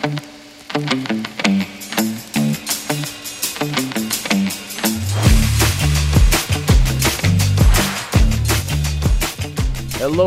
Hello,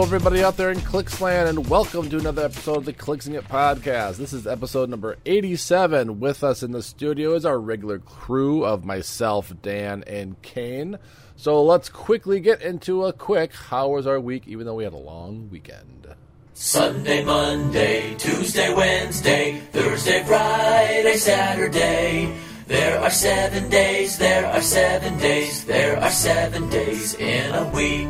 everybody out there in Clicksland, and welcome to another episode of the Clicksing It podcast. This is episode number 87. With us in the studio is our regular crew of myself, Dan, and Kane. So let's quickly get into a quick how was our week, even though we had a long weekend. Sunday, Monday, Tuesday, Wednesday, Thursday, Friday, Saturday. There are seven days, there are seven days, there are seven days in a week.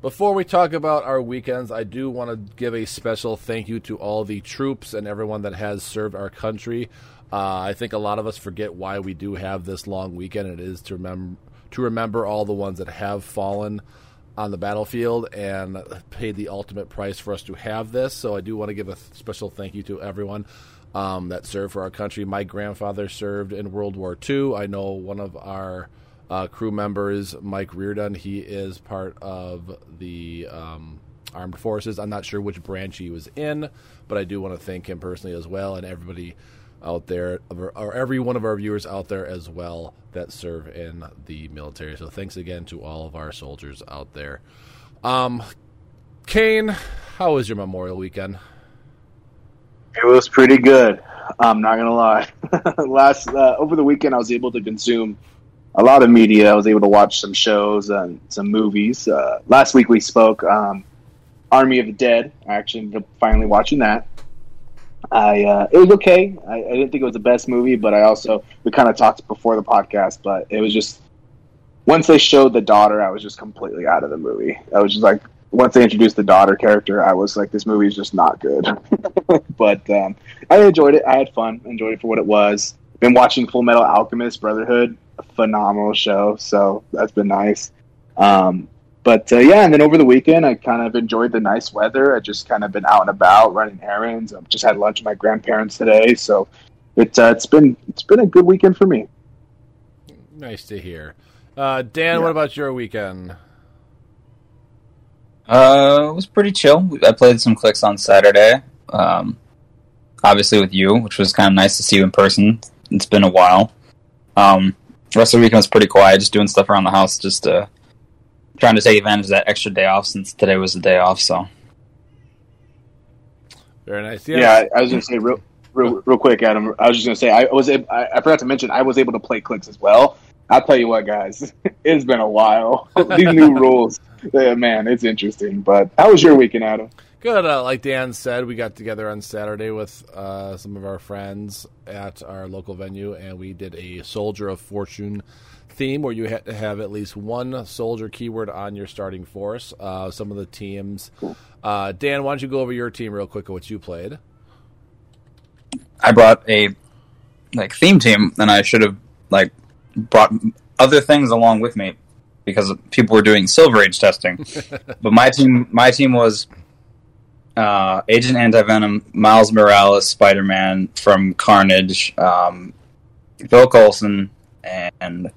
Before we talk about our weekends, I do want to give a special thank you to all the troops and everyone that has served our country. Uh, I think a lot of us forget why we do have this long weekend. It is to remember to remember all the ones that have fallen on the battlefield and paid the ultimate price for us to have this. So I do want to give a special thank you to everyone um, that served for our country. My grandfather served in World War II. I know one of our uh, crew members, Mike Reardon. He is part of the um, armed forces. I'm not sure which branch he was in, but I do want to thank him personally as well, and everybody out there, or every one of our viewers out there as well that serve in the military. So thanks again to all of our soldiers out there. Um, Kane, how was your Memorial weekend? It was pretty good. I'm not gonna lie. Last uh, over the weekend, I was able to consume a lot of media. I was able to watch some shows and some movies. Uh, last week we spoke um, Army of the Dead. I actually ended up finally watching that. I uh, it was okay. I, I, didn't think it was the best movie, but I also we kind of talked before the podcast. But it was just once they showed the daughter, I was just completely out of the movie. I was just like once they introduced the daughter character, I was like, this movie is just not good. but um, I enjoyed it. I had fun. Enjoyed it for what it was. Been watching Full Metal Alchemist Brotherhood phenomenal show. So that's been nice. Um, but uh, yeah, and then over the weekend, I kind of enjoyed the nice weather. I just kind of been out and about running errands. I've just had lunch with my grandparents today, so it's uh, it's been it's been a good weekend for me. Nice to hear. Uh, Dan, yeah. what about your weekend? Uh, it was pretty chill. I played some clicks on Saturday. Um, obviously with you, which was kind of nice to see you in person. It's been a while. Um, the rest of the weekend was pretty quiet, just doing stuff around the house, just uh, trying to take advantage of that extra day off since today was the day off. So very nice. Yeah, yeah I, I was gonna say real, real, real quick, Adam. I was just gonna say I was I, I forgot to mention I was able to play clicks as well. I'll tell you what, guys, it's been a while. These new rules, yeah, man, it's interesting. But how was your weekend, Adam? Good. Uh, like Dan said, we got together on Saturday with uh, some of our friends at our local venue, and we did a Soldier of Fortune theme where you had to have at least one soldier keyword on your starting force. Uh, some of the teams. Uh, Dan, why don't you go over your team real quick? Of what you played? I brought a like theme team, and I should have like brought other things along with me because people were doing Silver Age testing. but my team, my team was uh, Agent Anti-Venom, Miles Morales, Spider-Man from Carnage, um, Phil Coulson, and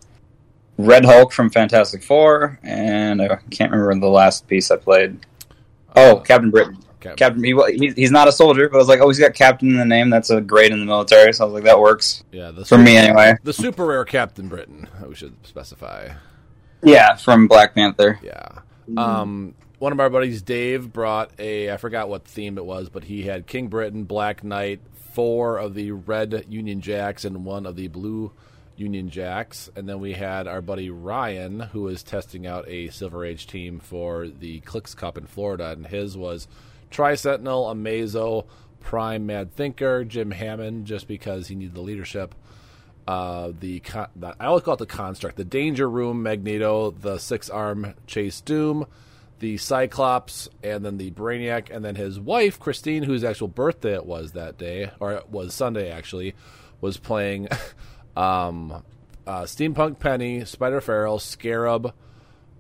Red Hulk from Fantastic Four, and I can't remember the last piece I played. Oh, uh, Captain Britain. Captain. Captain he, he's not a soldier, but I was like, oh, he's got Captain in the name. That's a grade in the military. So I was like, that works. Yeah, for super, me anyway. The super rare Captain Britain. We should specify. Yeah, from Black Panther. Yeah. Um, one of our buddies, Dave, brought a I forgot what theme it was, but he had King Britain, Black Knight, four of the red Union Jacks, and one of the blue Union Jacks. And then we had our buddy Ryan, who was testing out a Silver Age team for the Clicks Cup in Florida, and his was Tri Sentinel, Amazo, Prime Mad Thinker, Jim Hammond, just because he needed the leadership. Uh, the, con- the I always call it the construct, the Danger Room Magneto, the Six Arm Chase Doom, the Cyclops, and then the Brainiac, and then his wife Christine, whose actual birthday it was that day, or it was Sunday actually, was playing um, uh, Steampunk Penny, Spider Pharaoh, Scarab.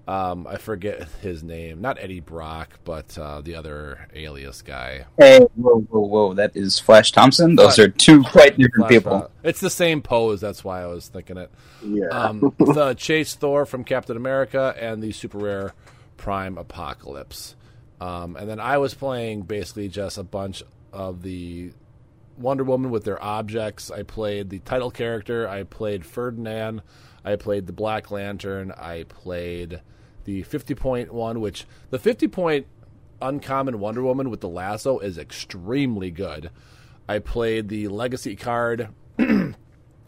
Um, I forget his name. Not Eddie Brock, but uh, the other alias guy. Hey, whoa, whoa, whoa! That is Flash Thompson. Those Flash, are two quite different Flash people. It's the same pose. That's why I was thinking it. Yeah. Um, the Chase Thor from Captain America and the super rare Prime Apocalypse. Um, and then I was playing basically just a bunch of the Wonder Woman with their objects. I played the title character. I played Ferdinand. I played the Black Lantern. I played the 50 point one, which the 50 point uncommon Wonder Woman with the lasso is extremely good. I played the legacy card,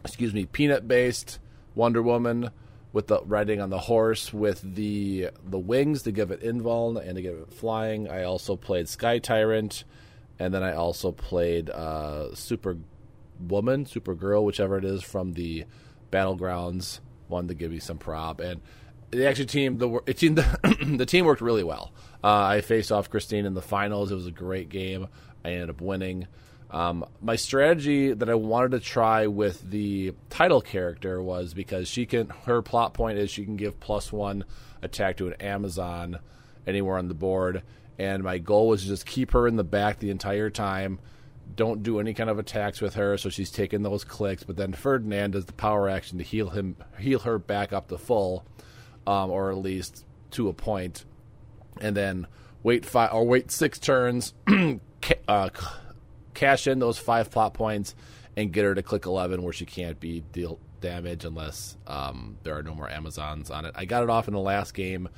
excuse me, peanut based Wonder Woman with the riding on the horse with the the wings to give it invuln and to give it flying. I also played Sky Tyrant, and then I also played uh, Super Woman, Super Girl, whichever it is from the Battlegrounds one to give you some prop and the actual team the team the, the team worked really well. Uh, I faced off Christine in the finals. It was a great game. I ended up winning. Um, my strategy that I wanted to try with the title character was because she can her plot point is she can give plus one attack to an Amazon anywhere on the board, and my goal was to just keep her in the back the entire time. Don't do any kind of attacks with her, so she's taking those clicks. But then Ferdinand does the power action to heal him, heal her back up to full, um, or at least to a point, and then wait five or wait six turns, uh, cash in those five plot points, and get her to click eleven where she can't be deal damage unless um, there are no more Amazons on it. I got it off in the last game.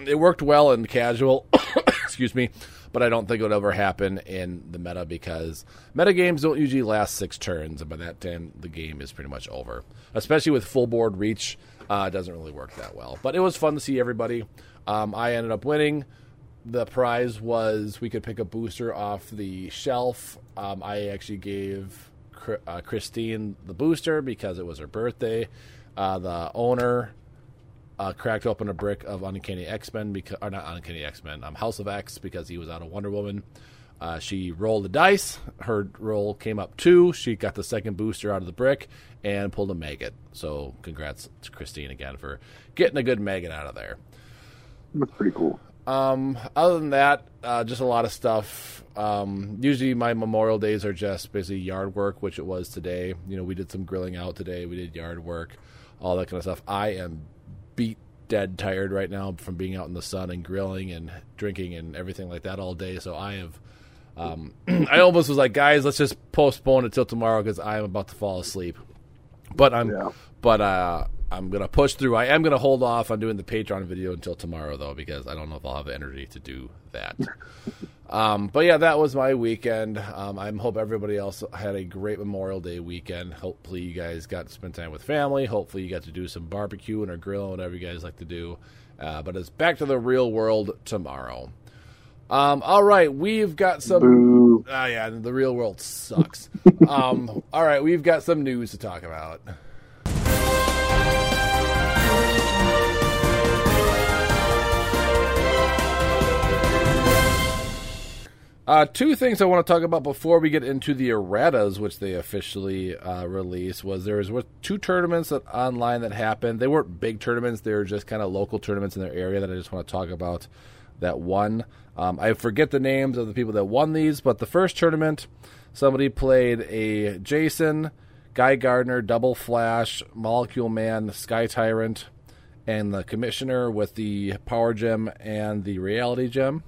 It worked well in casual. excuse me, but I don't think it would ever happen in the meta because meta games don't usually last six turns, and by that time the game is pretty much over. Especially with full board reach, uh, it doesn't really work that well. But it was fun to see everybody. Um, I ended up winning. The prize was we could pick a booster off the shelf. Um, I actually gave uh, Christine the booster because it was her birthday. Uh, the owner uh, cracked open a brick of Uncanny X Men because, or not Uncanny X Men, um, House of X because he was out of Wonder Woman. Uh, she rolled the dice. Her roll came up two. She got the second booster out of the brick and pulled a Maggott. So, congrats to Christine again for getting a good Maggott out of there. That's pretty cool. Um, other than that, uh, just a lot of stuff. Um, usually my Memorial days are just basically yard work, which it was today. You know, we did some grilling out today. We did yard work, all that kind of stuff. I am beat dead tired right now from being out in the sun and grilling and drinking and everything like that all day. So I have, um, I almost was like, guys, let's just postpone it till tomorrow because I am about to fall asleep. But I'm, yeah. but uh, I'm gonna push through. I am gonna hold off on doing the Patreon video until tomorrow though because I don't know if I'll have the energy to do that. Um, but yeah, that was my weekend. Um, I hope everybody else had a great Memorial Day weekend. Hopefully, you guys got to spend time with family. Hopefully, you got to do some barbecue and or grill, and whatever you guys like to do. Uh, but it's back to the real world tomorrow. Um, all right, we've got some. Ah, yeah, the real world sucks. um, all right, we've got some news to talk about. Uh, two things I want to talk about before we get into the erratas, which they officially uh, released, was there was two tournaments that, online that happened. They weren't big tournaments; they were just kind of local tournaments in their area that I just want to talk about. That won. Um, I forget the names of the people that won these, but the first tournament, somebody played a Jason, Guy Gardner, Double Flash, Molecule Man, Sky Tyrant, and the Commissioner with the Power Gem and the Reality Gem.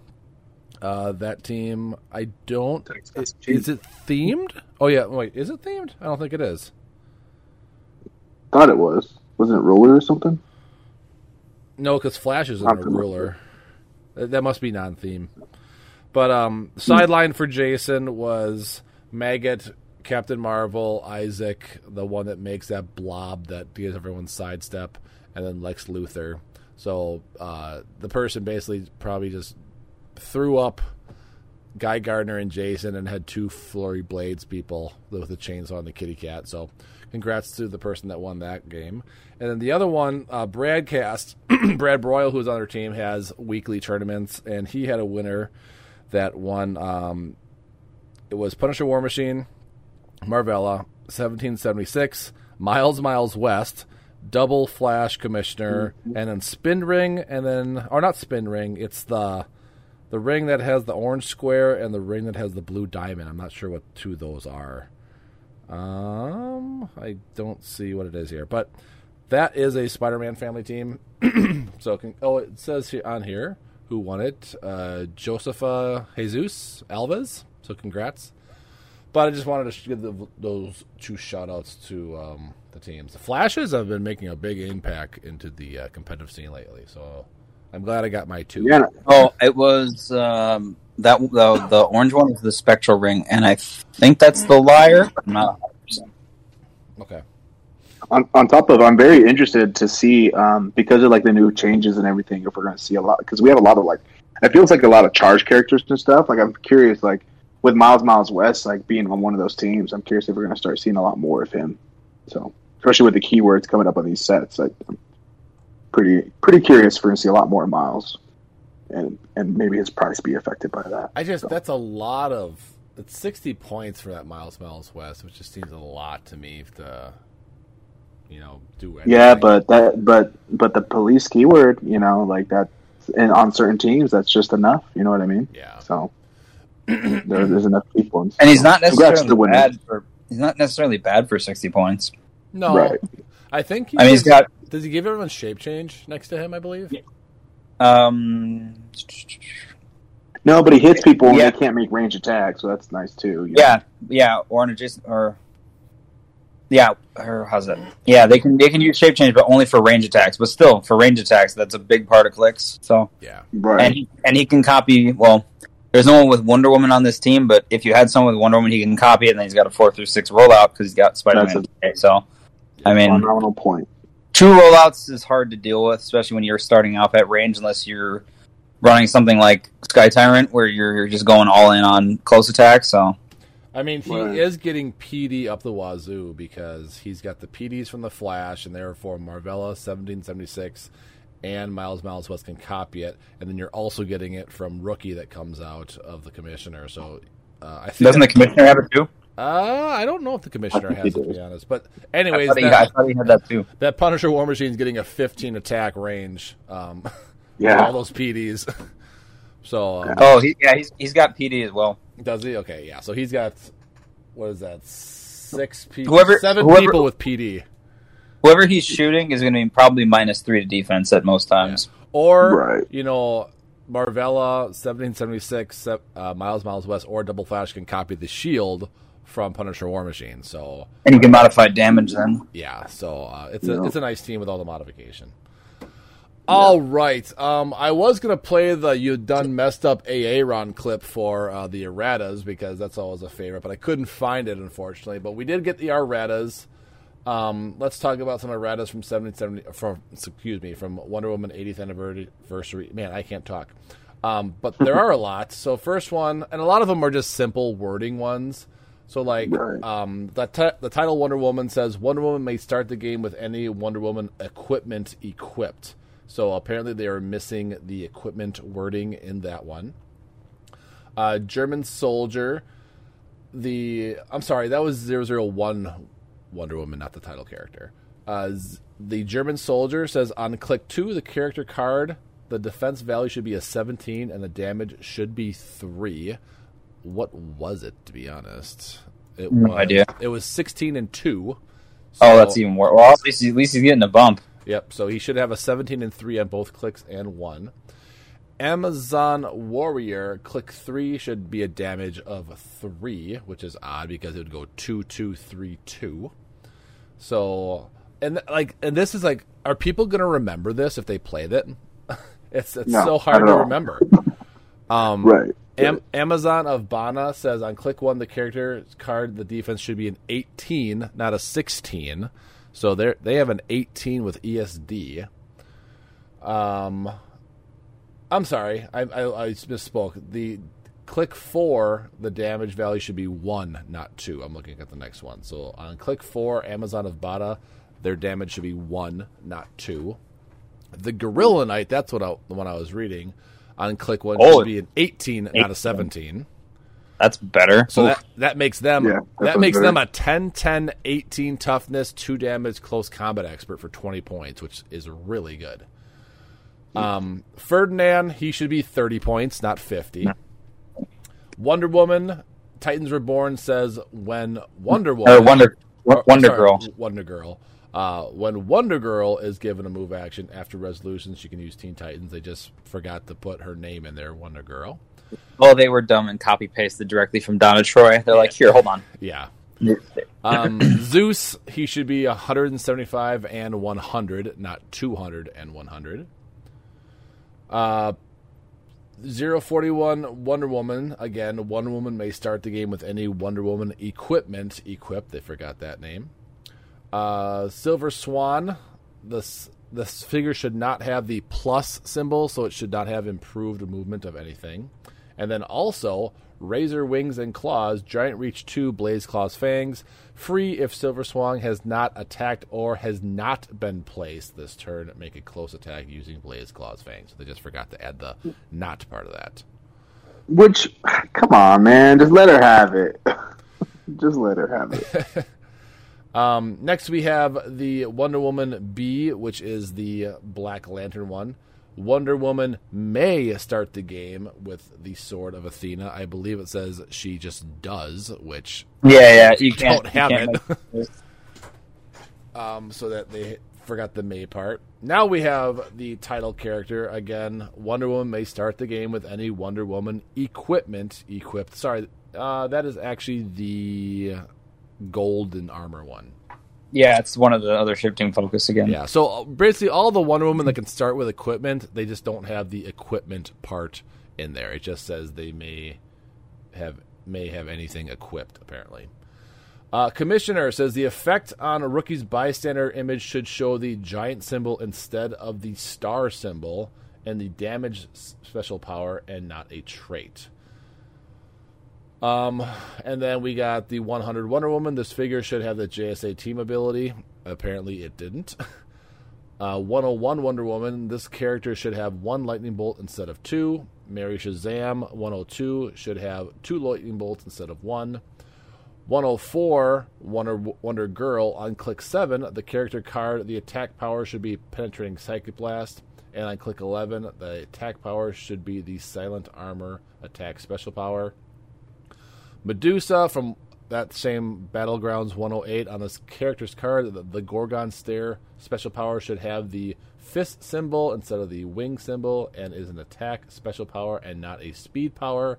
Uh, that team, I don't. Is, is, it themed? Oh yeah, wait, is it themed? I don't think it is. Thought it was. Wasn't it roller or something? No, because Flash is in a ruler. That must be non-theme. But um, sideline for Jason was Maggott, Captain Marvel, Isaac, the one that makes that blob that gives everyone sidestep, and then Lex Luthor. So uh, the person basically probably just threw up Guy Gardner and Jason and had two Flurry Blades people with the chainsaw and the kitty cat. So, congrats to the person that won that game. And then the other one, uh, Bradcast, Brad Broyle, who's on their team, has weekly tournaments, and he had a winner that won. Um, it was Punisher War Machine, Marvella, 1776, Miles Miles West, Double Flash Commissioner, mm-hmm. and then Spin Ring, and then, or not Spin Ring, it's the the ring that has the orange square and the ring that has the blue diamond. I'm not sure what two those are. Um, I don't see what it is here, but that is a Spider-Man family team. so, can, oh, it says here on here who won it: uh, Josefa Jesus Alves. So, congrats. But I just wanted to give the, those two shout outs to um, the teams. The Flashes have been making a big impact into the uh, competitive scene lately, so I'm glad I got my two. Yeah, Oh, it was um, that the the orange one was the spectral ring, and I think that's the liar. I'm not. 100%. Okay. on, on top of, I'm very interested to see um, because of like the new changes and everything. If we're going to see a lot, because we have a lot of like, it feels like a lot of charge characters and stuff. Like I'm curious, like with Miles Miles West, like being on one of those teams, I'm curious if we're going to start seeing a lot more of him. So especially with the keywords coming up on these sets, like, I'm pretty pretty curious if we're going to see a lot more Miles, and and maybe his price be affected by that. I just that's a lot of it's 60 points for that Miles Miles West, which just seems a lot to me to you know do anything. Yeah, but that but but the police keyword, you know, like that, and on certain teams, that's just enough. You know what I mean? yeah. So there, there's enough people, And he's not Congrats to the necessarily bad for. He's not necessarily bad for sixty points. No, Right. I think he I mean, he's gives- got Does he give everyone shape change next to him? I believe. um, No, but he hits people and Yeah. they can't make range attacks, so that's nice too. you know? yeah, yeah, or an adjacent, or yeah, or how's it? Yeah, they can they can use shape change, but only for range attacks. But still, for range attacks, that's a big part of clicks. So Yeah. right. and he and he can copy. Well, there's no one with Wonder Woman on this team, but if you had someone with Wonder Woman, he can copy it, and then he's got a four through six rollout because he's got Spider Man. So, I mean, phenomenal point. two rollouts is hard to deal with, especially when you're starting off at range, unless you're running something like Sky Tyrant, where you're just going all in on close attack. So, I mean, he Right. is getting PD up the wazoo because he's got the PDs from the Flash, and therefore Marvella 1776 and Miles Miles West can copy it, and then you're also getting it from Rookie that comes out of the Commissioner. So uh, I think doesn't the commissioner have it too? Uh, I don't know if the Commissioner has it, to be honest. But I anyways, thought, he, I that, thought he had that too. that Punisher War Machine's getting a 15 attack range. Um, Yeah. all those PDs. so um, Oh, he, yeah, he's he's got PD as well. Does he? Okay, yeah. So he's got what is that? Six people, Whoever- seven whoever- people with PD, Whoever he's shooting is going to be probably minus three to defense at most times. or Right. you know, Marvella seventeen seventy six, uh, Miles Miles West, or Double Flash can copy the shield from Punisher War Machine. So And you can modify damage then. yeah, so uh, it's a it's a nice team with all the modification. All right. Um, I was gonna play the "You Done Messed Up" AA Ron clip for uh, the erratas because that's always a favorite, but I couldn't find it unfortunately. But we did get the erratas. Um, let's talk about some erratas from 1770 from excuse me from Wonder Woman 80th anniversary. Man, I can't talk. Um, but there are a lot. So first one, and a lot of them are just simple wording ones. So like Right. um, the ti- the title Wonder Woman says Wonder Woman may start the game with any Wonder Woman equipment equipped. So apparently they are missing the equipment wording in that one. Uh, German soldier. The I'm sorry, that was 001 Wonder Woman, not the title character. Uh, z- the German soldier says on click two, the character card, the defense value should be a 17 and the damage should be three. What was it, to be honest? It No was, idea. It was 16 and two. Oh, that's even worse. Well, at least, at least he's getting a bump. Yep. So he should have a 17 and 3 on both clicks and 1. Amazon Warrior, click 3 should be a damage of 3, which is odd because it would go 2 2 3 2. So, and like, and this is like, are people going to remember this if they played it? it's it's No, so hard to remember. Um, Right. Am- Amazon of Bana says on click one, the character card, the defense should be an 18, not a 16. So they they have an 18 with ESD. Um, I'm sorry, I, I, I misspoke. The click four, the damage value should be one, not two. I'm looking at the next one. So on click four, Amazon of Bana, their damage should be one, not two. The Gorilla Knight, that's what I, the one I was reading. On click one, Oh, should be an 18, not a 17. That's better. So Oof. that, that makes them Yeah, that that makes better. them a 10 10 18 toughness, 2 damage close combat expert for 20 points, which is really good. Um Ferdinand, he should be 30 points, not 50. Wonder Woman, Titans Reborn says when Wonder Woman or Wonder or- Wonder sorry, Girl. Wonder Girl. Uh, when Wonder Girl is given a move action after resolution, she can use Teen Titans. They just forgot to put her name in there, Wonder Girl. Well, they were dumb and copy pasted directly from Donna Troy. They're like, here, hold on. Yeah. Um, Zeus, he should be 175 and 100, not 200 and 100. Uh, 041 Wonder Woman. Again, Wonder Woman may start the game with any Wonder Woman equipment equipped. They forgot that name. Uh, Silver Swan. This this figure should not have the plus symbol, so it should not have improved movement of anything. And then also Razor Wings and Claws, Giant Reach 2, Blaze Claws Fangs. Free if Silver Swan has not attacked or has not been placed this turn. Make a close attack using Blaze Claws Fangs. They just forgot to add the not part of that. Which, come on, man, just let her have it. just let her have it. Um, next, we have the Wonder Woman B, which is the Black Lantern one. Wonder Woman may start the game with the Sword of Athena. I believe it says she just does, which Yeah, yeah. You Don't can't have you it. um, so that they forgot the May part. Now we have the title character again. Wonder Woman may start the game with any Wonder Woman equipment equipped. Sorry, uh, that is actually the golden armor one. yeah, it's one of the other shifting focus again. Yeah. So uh, basically, all the Wonder Woman that can start with equipment, they just don't have the equipment part in there. It just says they may have may have anything equipped. Apparently, uh, Commissioner says the effect on a rookie's bystander image should show the giant symbol instead of the star symbol, and the damage special power and not a trait. Um, and then we got the 100 Wonder Woman. This figure should have the JSA team ability. Apparently, it didn't. Uh, 101 Wonder Woman. This character should have one lightning bolt instead of two. Mary Shazam 102 should have two lightning bolts instead of one. 104 Wonder Wonder Girl on click 7, the character card, the attack power should be penetrating psychic blast, and on click 11, the attack power should be the silent armor attack special power. Medusa from that same Battlegrounds 108 on this character's card, the, the Gorgon Stare special power should have the fist symbol instead of the wing symbol and is an attack special power and not a speed power.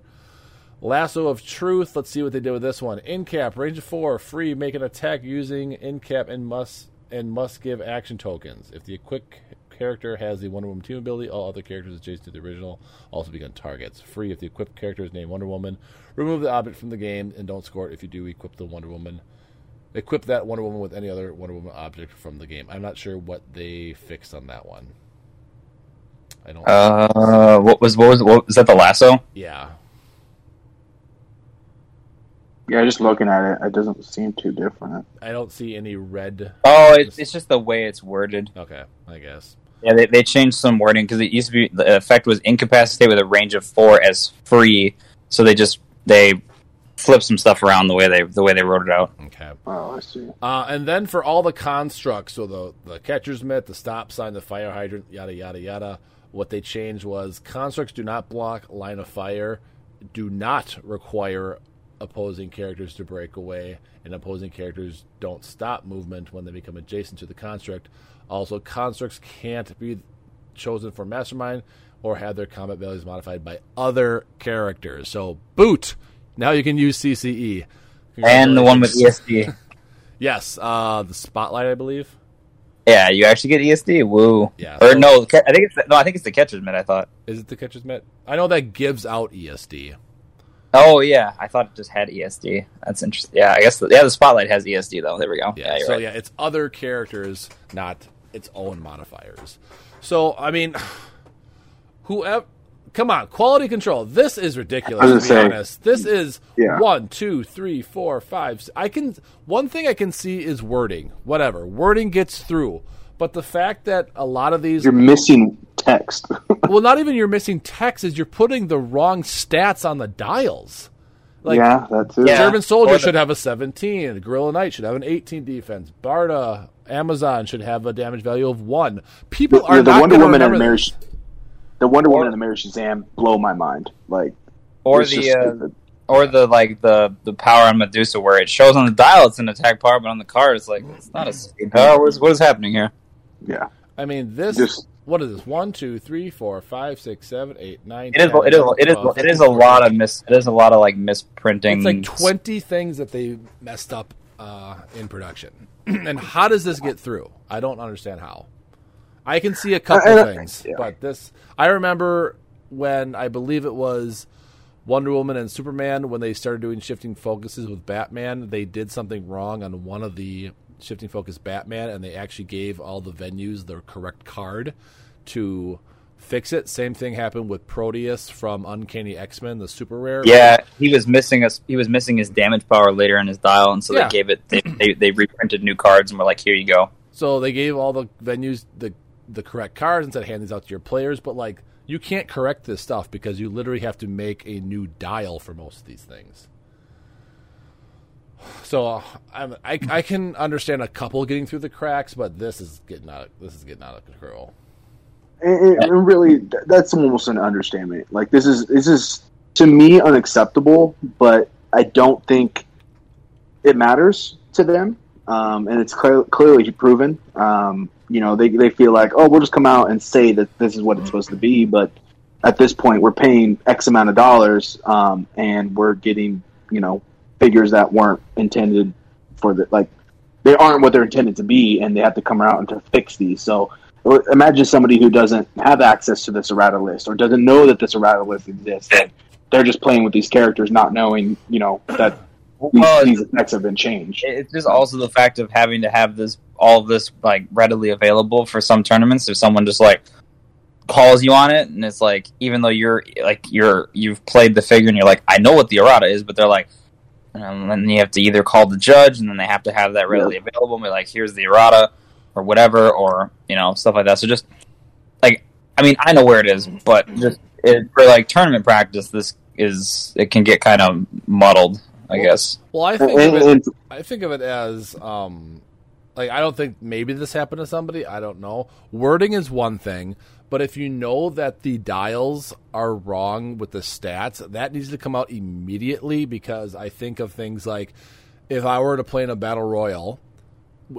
Lasso of Truth. Let's see what they did with this one. Incap, range of four, free. Make an attack using incap and must and must give action tokens. If the quick character has the Wonder Woman team ability, all other characters adjacent to the original also become targets. Free if the equipped character is named Wonder Woman. Remove the object from the game and don't score it if you do equip the Wonder Woman. Equip that Wonder Woman with any other Wonder Woman object from the game. I'm not sure what they fixed on that one. I don't. Uh, what was what was what was that? The lasso? yeah. Yeah, just looking at it, it doesn't seem too different. I don't see any red. Oh, it's, it's just the way it's worded. Okay, I guess. Yeah, they, they changed some wording because it used to be the effect was incapacitate with a range of four as free. So they just they flip some stuff around the way they the way they wrote it out. Okay. Oh, I see. Uh, and then for all the constructs, so the the catcher's mitt, the stop sign, the fire hydrant, yada yada yada. What they changed was constructs do not block line of fire, do not require opposing characters to break away, and opposing characters don't stop movement when they become adjacent to the construct. Also, constructs can't be chosen for mastermind or have their combat values modified by other characters. So, boot. Now you can use CCE. And the one with ESD. Yes, uh, the spotlight, I believe. Yeah, you actually get ESD. Woo. Yeah, Or so- no, I think it's no, I think it's the catcher's mitt. I thought. Is it the catcher's mitt? I know that gives out ESD. Oh yeah, I thought it just had ESD. That's interesting. Yeah, I guess the, yeah the spotlight has ESD though. There we go. Yeah, Yeah, so right. yeah, it's other characters, not its own modifiers. So I mean, whoever, come on, quality control. This is ridiculous. I To was be gonna honest, this is Yeah. one, two, three, four, five. I can one thing I can see is wording. Whatever wording gets through, but the fact that a lot of these You're missing text. well, not even you're missing text is you're putting the wrong stats on the dials. Like yeah, that's it. Yeah. German soldier Or should have a 17. Gorilla Knight should have an 18 defense. Barda, Amazon should have a damage value of one. People The, are the not Wonder Woman and remember Mary, this. The Wonder Or- Woman and the Mary Shazam blow my mind. Like, or the uh, or the like the the power on Medusa where it shows on the dial it's an attack power, but on the card it's like it's not a speed power. What is, what is happening here? yeah, I mean, this just what is this? One, two, three, four, five, six, seven, eight, nine. It is. 10, It is. It is. 12, It is a lot of mis. It is a lot of like misprinting. It's like twenty things that they messed up uh, in production. and how does this get through? I don't understand how. I can see a uh, couple I- I- things, yeah. but this I remember when I believe it was Wonder Woman and Superman when they started doing shifting focuses with Batman, they did something wrong on one of the shifting focus Batman and they actually gave all the venues their correct card to fix it. Same thing happened with Proteus from Uncanny X-Men, the super rare. Yeah, he was missing us. He was missing his damage power later in his dial, and so Yeah. they gave it. They, they they reprinted new cards and were like, "Here you go." So they gave all the venues the the correct cards instead said hand these out to your players, but like you can't correct this stuff because you literally have to make a new dial for most of these things. So uh, I I can understand a couple getting through the cracks, but this is getting out. Of, this is getting out of control. and, and really that's almost an understatement like this is this is to me unacceptable but i don't think it matters to them um, and it's clear, clearly proven um, you know they, they feel like oh we'll just come out and say that this is what it's supposed to be but at this point we're paying x amount of dollars um, and we're getting you know figures that weren't intended for the like they aren't what they're intended to be and they have to come out and to fix these so imagine somebody who doesn't have access to this errata list or doesn't know that this errata list exists. They're just playing with these characters, not knowing, you know, that Well, these effects have been changed. it's just also the fact of having to have this all of this like readily available for some tournaments. If someone just like calls you on it, and it's like even though you're like you're you've played the figure and you're like I know what the errata is, but they're like. Um, and then you have to either call the judge, and then they have to have that readily available. And be like, "Here's the errata," or whatever, or you know, stuff like that. So just like, I mean, I know where it is, but just it, for like tournament practice, this is it can get kind of muddled, I guess. Well, I And, think of it, I think of it as um, like I don't think maybe this happened to somebody. I don't know. Wording is one thing, but if you know that the dials are wrong with the stats, that needs to come out immediately because I think of things like if I were to play in a battle royal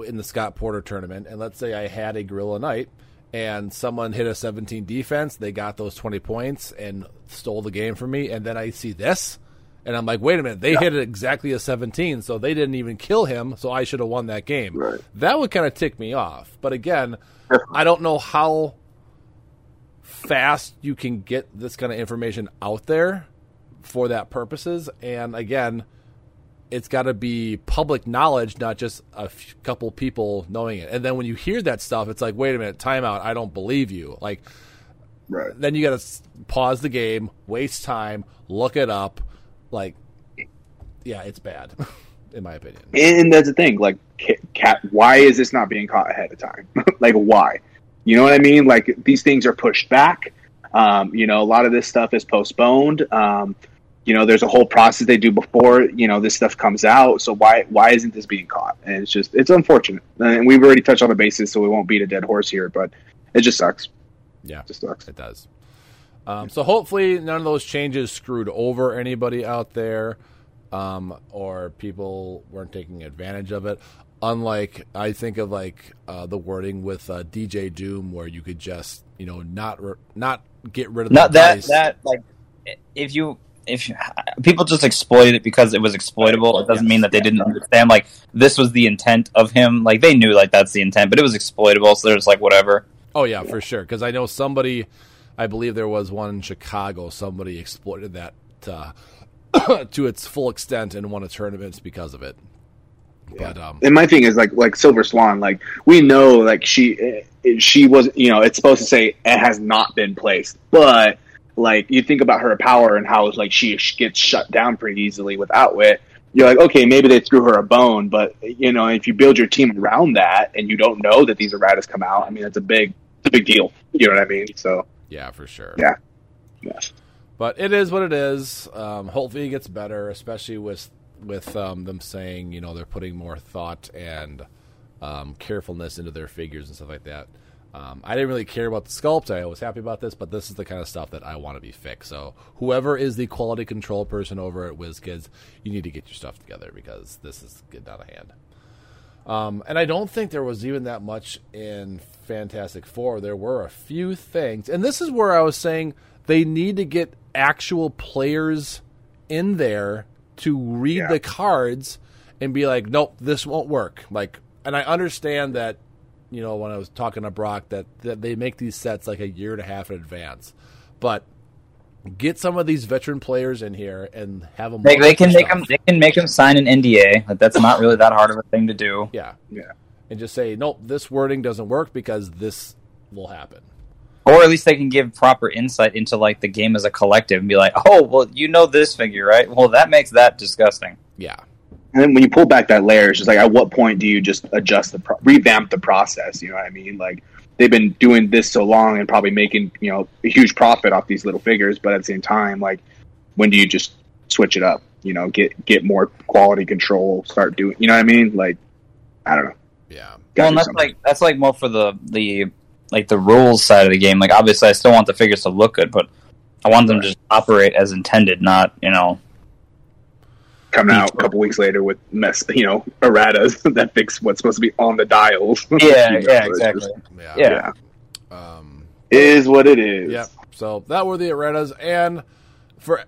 in the Scott Porter tournament, and let's say I had a Gorilla Knight and someone hit a 17 defense, they got those 20 points and stole the game from me, and then I see this, and I'm like, wait a minute, they hit it exactly a 17, so they didn't even kill him, so I should have won that game. Right. That would kind of tick me off. But again, I don't know how fast you can get this kind of information out there for that purposes, and again, it's got to be public knowledge, not just a f- couple people knowing it. And then when you hear that stuff, it's like, wait a minute, timeout. I don't believe you. Like, right. then you got to pause the game, waste time, look it up. Like, yeah, it's bad, in my opinion. And that's the thing, like, cat, why is this not being caught ahead of time? like, why? You know what I mean? Like, these things are pushed back. Um, you know, a lot of this stuff is postponed. Um, you know, there's a whole process they do before you know this stuff comes out. So why why isn't this being caught? And it's just it's unfortunate. And we've already touched on the basis, so we won't beat a dead horse here. But it just sucks. Yeah, It just sucks. it does. Um, so hopefully none of those changes screwed over anybody out there, um, or people weren't taking advantage of it. Unlike I think of like uh, the wording with uh, DJ Doom, where you could just you know not re- not get rid of not the that dice. that like if you if people just exploited it because it was exploitable it doesn't mean that they didn't understand like this was the intent of him like they knew like that's the intent but it was exploitable so they're like whatever Oh yeah, for sure. Because I know somebody, I believe there was one in Chicago. Somebody exploited that uh, to its full extent and won a tournament because of it. But um, and my thing is like like Silver Swan, like we know like she eh, she was you know it's supposed to say it has not been placed, but like you think about her power and how like she gets shut down pretty easily without it. You're like, okay, maybe they threw her a bone, but you know, if you build your team around that and you don't know that these erratas come out, I mean, it's a big, it's a big deal. You know what I mean? So, yeah, for sure. Yeah. yeah. But it is what it is. Um, hopefully, it gets better, especially with with um, them saying you know they're putting more thought and um, carefulness into their figures and stuff like that. Um, I didn't really care about the sculpt. I was happy about this, but this is the kind of stuff that I want to be fixed. So whoever is the quality control person over at WizKids, you need to get your stuff together because this is getting out of hand. Um, and I don't think there was even that much in Fantastic Four. There were a few things, and this is where I was saying they need to get actual players in there to read Yeah. the cards and be like, nope, this won't work. Like, and I understand that, you know, when I was talking to Brock, that, that they make these sets like a year and a half in advance, but get some of these veteran players in here and have them. They, they can make them. They can make them sign an NDA. Like, that's not really that hard of a thing to do. yeah, Yeah. and just say, nope, this wording doesn't work because this will happen. Or at least they can give proper insight into like the game as a collective and be like, oh, well, you know this figure, right? Well, that makes that disgusting. Yeah, And then when you pull back that layer, it's just like, at what point do you just adjust the pro- revamp the process? You know what I mean? Like they've been doing this so long and probably making you know a huge profit off these little figures, but at the same time, like when do you just switch it up? You know, get get more quality control, start doing. You know what I mean? Like I don't know. yeah, well, Gotta and that's something. like that's like more for the the like the rules side of the game. Like obviously, I still want the figures to look good, but I want them to just operate as intended, not you know. Coming out a couple weeks later with mess, you know, erratas that fix what's supposed to be on the dials. Yeah, You know, yeah, exactly. just- yeah, Yeah. yeah, Um, is what it is. Yep. So that were the erratas, and for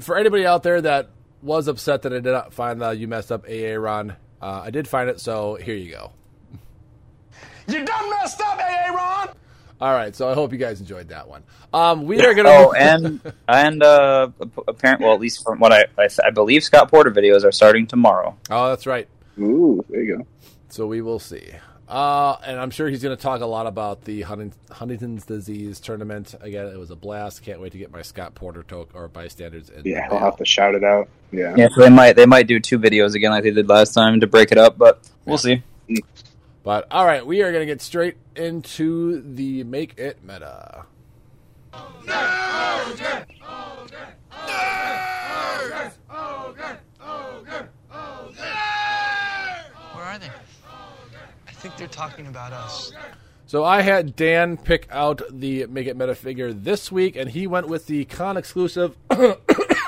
for anybody out there that was upset that I did not find the you messed up AA Ron, uh, I did find it. So here you go. You done messed up, AA Ron! All right. So I hope you guys enjoyed that one. Um, we are gonna. Oh, and and uh, apparent. Well, at least from what I, I I believe, Scott Porter videos are starting tomorrow. oh, that's right. Ooh, there you go. So we will see. Uh, and I'm sure he's going to talk a lot about the Hunting- Huntington's disease tournament. Again, it was a blast. Can't wait to get my Scott Porter token or bystanders in. Yeah, the I'll have to shout it out. Yeah. Yeah, so they might they might do two videos again like they did last time to break it up, but we'll see. But all right, we are going to get straight into the make it meta. Where are they? I think they're talking about us. So I had Dan pick out the Make It Meta figure this week, and he went with the con exclusive.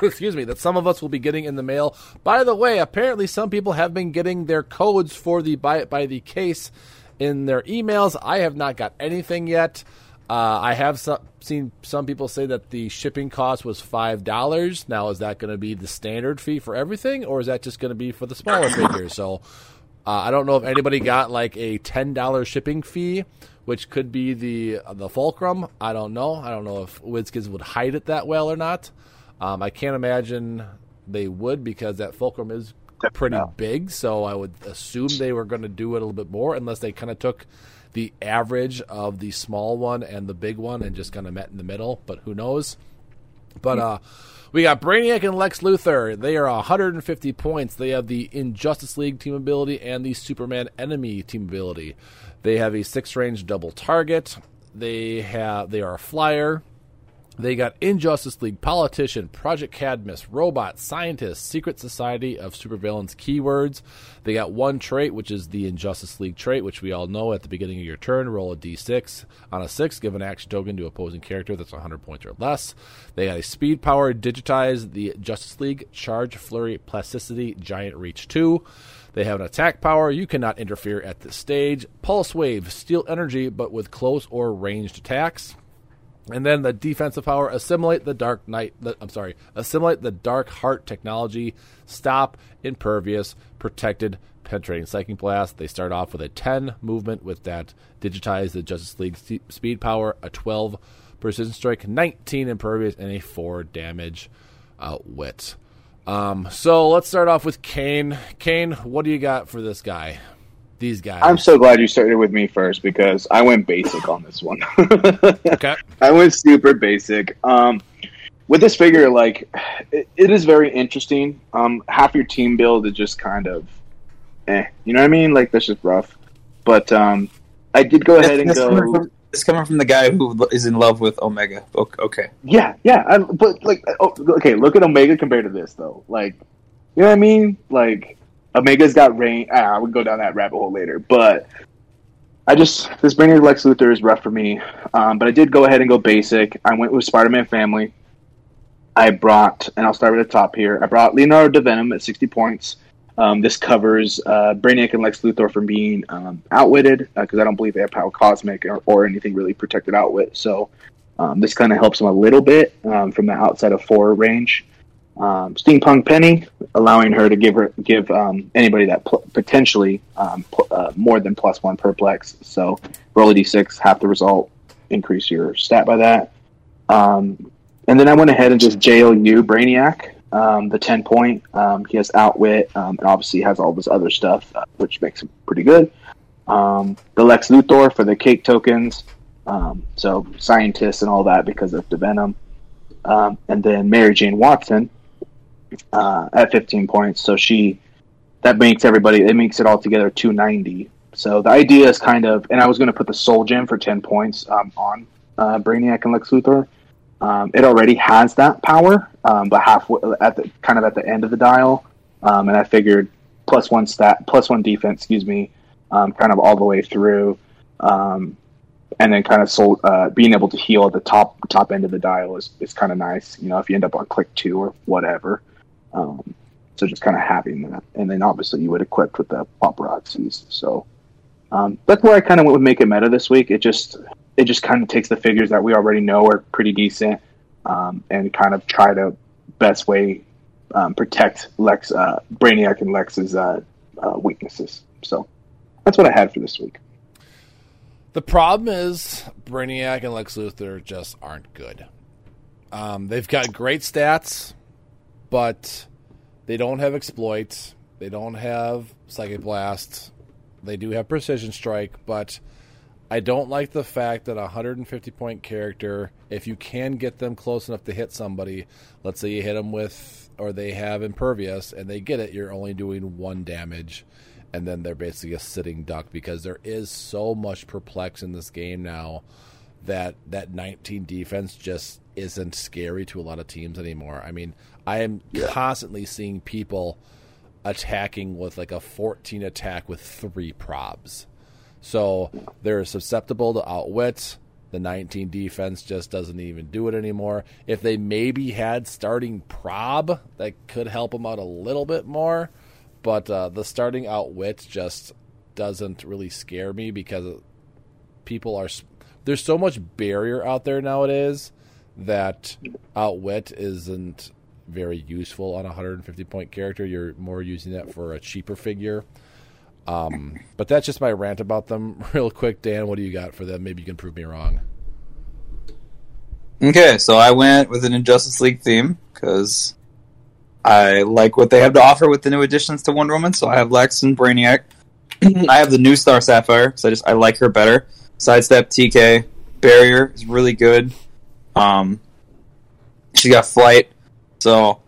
excuse me, that some of us will be getting in the mail. By the way, apparently some people have been getting their codes for the buy it by the case in their emails. I have not got anything yet. Uh, I have some, seen some people say that the shipping cost was five dollars. Now, is that going to be the standard fee for everything, or is that just going to be for the smaller figures? So, uh, I don't know if anybody got like a ten dollar shipping fee, which could be the the fulcrum. I don't know. I don't know if WizKids would hide it that well or not. Um, I can't imagine they would because that fulcrum is pretty big. So I would assume they were going to do it a little bit more, unless they kind of took the average of the small one and the big one and just kind of met in the middle. But who knows? But uh, we got Brainiac and Lex Luthor. They are 150 points. They have the Injustice League team ability and the Superman enemy team ability. They have a six range double target. They have they are a flyer. They got Injustice League, Politician, Project Cadmus, Robot, Scientist, Secret Society of Supervillains keywords. They got one trait, which is the Injustice League trait, which we all know at the beginning of your turn. Roll a d6. On a 6, give an action token to opposing character that's 100 points or less. They got a Speed Power, Digitize, the Justice League, Charge, Flurry, Plasticity, Giant Reach 2. They have an attack power. You cannot interfere at this stage. Pulse Wave, Steal Energy, but with close or ranged attacks. And then the defensive power, assimilate the Dark Knight. The, I'm sorry, assimilate the Dark Heart technology. Stop, impervious, protected, penetrating psychic blast. They start off with a 10 movement with that digitize the Justice League speed power, a 12 precision strike, 19 impervious, and a 4 damage uh, wit. Um, so let's start off with Kane. Kane, what do you got for this guy? These guys. I'm so glad you started with me first because I went basic on this one. okay. I went super basic. Um, with this figure, like it, it is very interesting. Um, half your team build is just kind of, eh, you know what I mean? Like that's just rough. But um, I did go ahead and It's coming, go. from, it's coming from the guy who is in love with Omega. Ok- Okay. Yeah, yeah. I, but like, oh, okay, look at Omega compared to this though. Like, you know what I mean? Like, Omega's got rain. Ah, I would go down that rabbit hole later. But I just this Brainiac Lex Luthor is rough for me. Um, but I did go ahead and go basic. I went with Spider-Man Family. I brought, and I'll start at the top here. I brought Leonardo da Venom at sixty points. Um, this covers uh, Brainiac and Lex Luthor from being um, outwitted because I don't believe they have power cosmic or, or anything really protected outwit. So um, this kind of helps them a little bit um, from the outside of four range. Um, Steampunk Penny, allowing her to give her give um, anybody that pl- potentially um, pl- uh, more than plus one perplex. So roll a d6, half the result, increase your stat by that. Um, and then I went ahead and just jail JLU Brainiac, um, the 10 point. Um, he has Outwit, and obviously has all this other stuff, uh, which makes him pretty good. The Lex Luthor for the cake tokens, so scientists and all that because of the Venom. And then Mary Jane Watson uh, at 15 points. So she, that makes everybody, it makes it all together 290. So the idea is kind of, and I was going to put the Soul Gem for 10 points um, on uh, Brainiac and Lex Luthor. Um, it already has that power, um, but halfway at the kind of at the end of the dial, um, and I figured plus one stat, plus one defense, excuse me, um, kind of all the way through, um, and then kind of sold, uh, being able to heal at the top top end of the dial is, is kind of nice. You know, if you end up on click two or whatever, um, so just kind of having that, and then obviously you would equip with the paparazzis. So um, that's where I kind of would make it meta this week. It just it just kind of takes the figures that we already know are pretty decent um, and kind of try to best way um, protect Lex uh, Brainiac and Lex's uh, uh, weaknesses. So that's what I had for this week. The problem is Brainiac and Lex Luthor just aren't good. Um, they've got great stats, but they don't have exploits. They don't have psychic blast. They do have precision strike, but I don't like the fact that a 150 point character, if you can get them close enough to hit somebody, let's say you hit them with, or they have impervious and they get it, you're only doing one damage, and then they're basically a sitting duck because there is so much perplex in this game now that that 19 defense just isn't scary to a lot of teams anymore. I mean, I am constantly seeing people attacking with like a 14 attack with three probs. So they're susceptible to outwit. The 19 defense just doesn't even do it anymore. If they maybe had starting prob, that could help them out a little bit more. But uh, the starting outwit just doesn't really scare me because people are. There's so much barrier out there nowadays that outwit isn't very useful on a 150 point character. You're more using that for a cheaper figure. Um, but that's just my rant about them. Real quick, Dan, what do you got for them? Maybe you can prove me wrong. Okay, so I went with an Injustice League theme because I like what they have to offer with the new additions to Wonder Woman. So I have Lex and Brainiac. I have the new Star Sapphire because I just I like her better. Sidestep, TK, Barrier is really good. Um, she got flight, so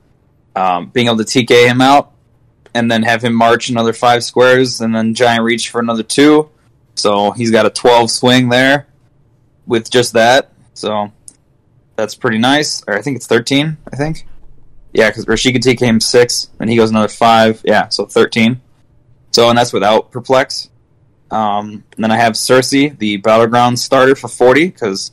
um, being able to TK him out and then have him march another five squares, and then giant reach for another two. So he's got a twelve swing there with just that. So that's pretty nice. Or I think it's thirteen. I think. Yeah, because Rashika TK him six, and he goes another five. Yeah, so thirteen. So and that's without perplex. Um, and then I have Circe, the battleground starter for forty, because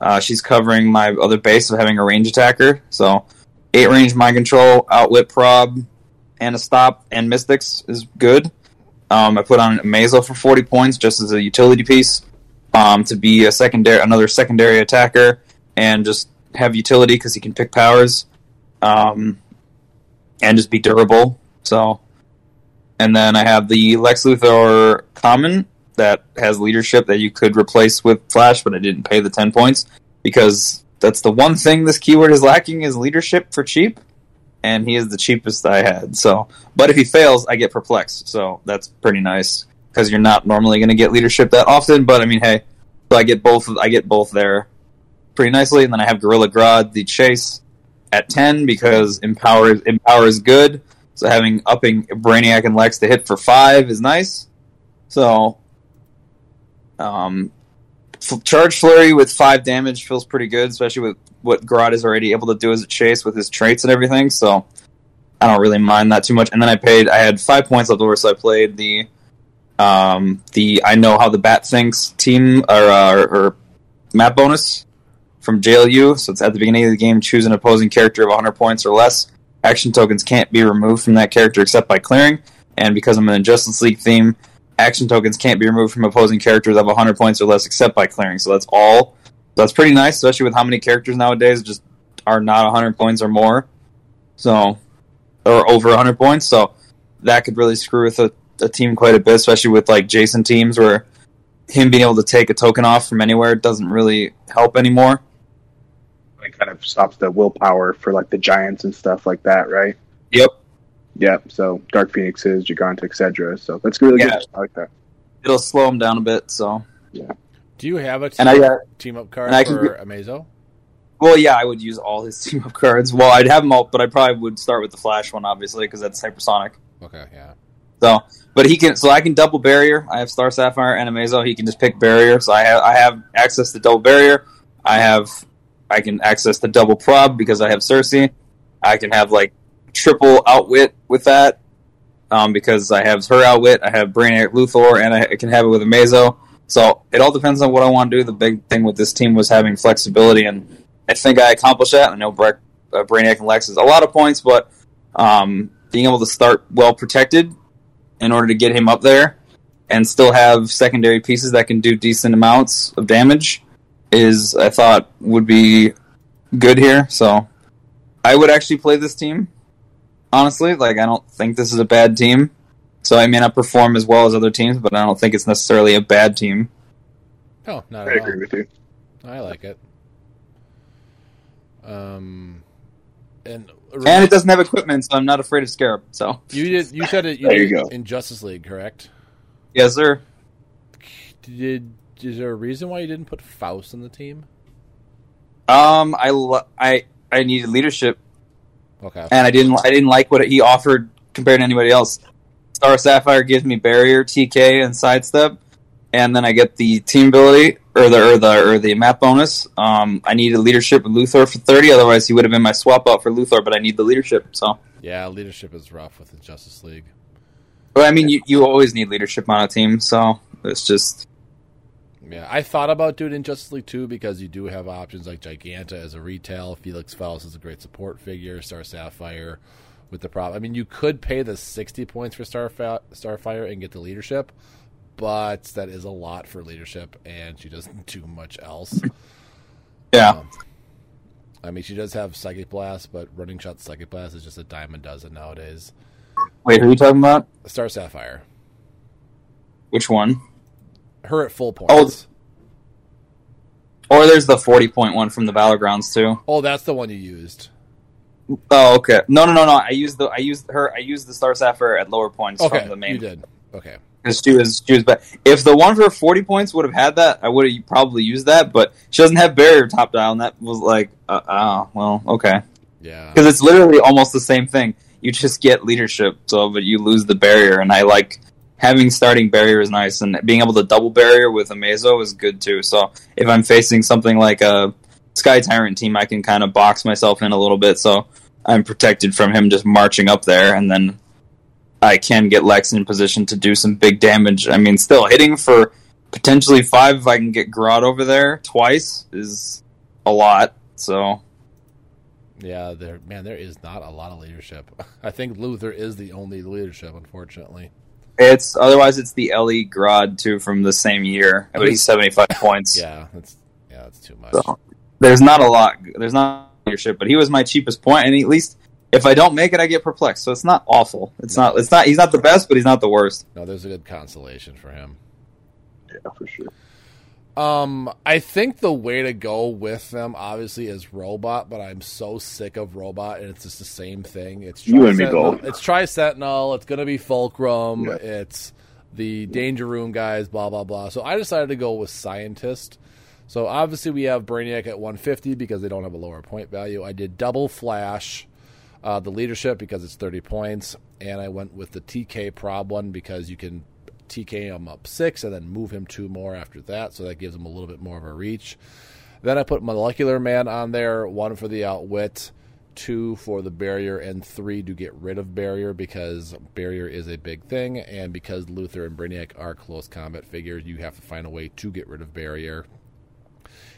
uh, she's covering my other base of having a range attacker. So eight range mind control, outwit prob, and a stop, and mystics is good. Um, I put on Amazo for forty points just as a utility piece um, to be a secondary, another secondary attacker, and just have utility because he can pick powers, um, and just be durable. So, and then I have the Lex Luthor common that has leadership that you could replace with Flash, but I didn't pay the ten points because that's the one thing this keyword is lacking is leadership for cheap, and he is the cheapest I had. So, but if he fails, I get perplexed. So that's pretty nice because you're not normally going to get leadership that often. But I mean, hey, so I get both. I get both there pretty nicely, and then I have Gorilla Grodd the chase at ten because empower empower is good. So having upping Brainiac and Lex to hit for five is nice. So, um, charge flurry with five damage feels pretty good, especially with what Grodd is already able to do as a chase with his traits and everything. So I don't really mind that too much. And then I paid. I had five points left over, so I played the um, the I know how the bat thinks team or, uh, or map bonus from JLU. So it's at the beginning of the game. Choose an opposing character of 100 points or less. Action tokens can't be removed from that character except by clearing. and because I'm in a Justice League theme, action tokens can't be removed from opposing characters of 100 points or less except by clearing. So that's all. So that's pretty nice, especially with how many characters nowadays just are not 100 points or more. So, or over 100 points. So that could really screw with a, a team quite a bit, especially with like Jason teams where him being able to take a token off from anywhere doesn't really help anymore. It kind of stops the willpower for like the giants and stuff like that, right? Yep. Yep. So Dark Phoenixes, Giganta, etc. So that's really Yeah. good. I like that. It'll slow him down a bit. So, yeah. Do you have a and I got team up card and I can for Amazo? Well, yeah, I would use all his team up cards. Well, I'd have them all, but I probably would start with the Flash one, obviously, because that's hypersonic. Okay, yeah. So, but he can, so I can double barrier. I have Star Sapphire and Amazo. He can just pick barrier. So I have, I have access to double barrier. I have, I can access the double prob because I have Circe. I can have like triple outwit with that um, because I have her outwit. I have Brainiac Luthor, and I can have it with Amazo. So it all depends on what I want to do. The big thing with this team was having flexibility, and I think I accomplished that. I know Bra- uh, Brainiac and Lex is a lot of points, but um, being able to start well protected in order to get him up there and still have secondary pieces that can do decent amounts of damage is I thought would be good here. So I would actually play this team. Honestly, like I don't think this is a bad team. So I may not perform as well as other teams, but I don't think it's necessarily a bad team. No, not I at agree with you. I like it. Um, and And it doesn't have equipment, so I'm not afraid of Scarab. So you did you said it you There did you go. in Justice League, correct? yes, sir. Did is there a reason why you didn't put Faust on the team? Um, I lo- I I needed leadership Okay. and I didn't I didn't like what he offered compared to anybody else. Star Sapphire gives me barrier, TK, and sidestep, and then I get the team ability or the or the or the map bonus. Um, I needed leadership with Luthor for thirty, otherwise he would have been my swap out for Luthor. But I need the leadership, so. Yeah, leadership is rough with the Justice League. But I mean, you you always need leadership on a team, so it's just Yeah, I thought about doing it in Justice League 2 because you do have options like Giganta as a retail, Felix Faust is a great support figure, Star Sapphire with the prop. I mean, you could pay the 60 points for Starfa- Starfire and get the leadership, but that is a lot for leadership, and she doesn't do much else. yeah. Um, I mean, she does have Psychic Blast, but running shot Psychic Blast is just a dime a dozen nowadays. Wait, who are you talking about? Star Sapphire. Which one? Her at full points. Or there's the forty point one from the battlegrounds too. Oh, that's the one you used. Oh, okay. No, no, no, no. I used the I used her. I used the Star Sapphire at lower points Okay, from the main you did. Okay. because she was she was bad. If the one for forty points would have had that, I would have probably used that. But she doesn't have barrier top dial, and that was like, uh, oh, well, okay, Yeah. because it's literally almost the same thing. You just get leadership, so but you lose the barrier, and I like having starting barrier is nice, and being able to double barrier with Amazo is good too. So if I'm facing something like a Sky Tyrant team, I can kind of box myself in a little bit, so I'm protected from him just marching up there, and then I can get Lex in position to do some big damage. I mean, still hitting for potentially five if I can get Grodd over there twice is a lot. So Yeah, there man, there is not a lot of leadership. I think Luthor is the only leadership, unfortunately. It's otherwise it's the Ellie Grodd too from the same year, but he's seventy five points. Yeah, that's yeah, that's too much. So there's not a lot. There's not leadership, but he was my cheapest point, and at least if I don't make it, I get perplexed. So it's not awful. It's not. It's not. He's not the best, but he's not the worst. No, there's a good consolation for him. Yeah, for sure. Um, I think the way to go with them obviously is robot, but I'm so sick of robot, and it's just the same thing. It's You and me both. It's Tri Sentinel. It's gonna be Fulcrum. Yeah. It's the Danger Room guys. Blah blah blah. So I decided to go with Scientist. So obviously we have Brainiac at 150 because they don't have a lower point value. I did double Flash, uh, the leadership because it's 30 points, and I went with the TK Prob one because you can TK him up six and then move him two more after that, so that gives him a little bit more of a reach. Then I put Molecular Man on there, one for the outwit, two for the barrier, and three to get rid of barrier because barrier is a big thing, and because Luthor and Brainiac are close combat figures, you have to find a way to get rid of barrier.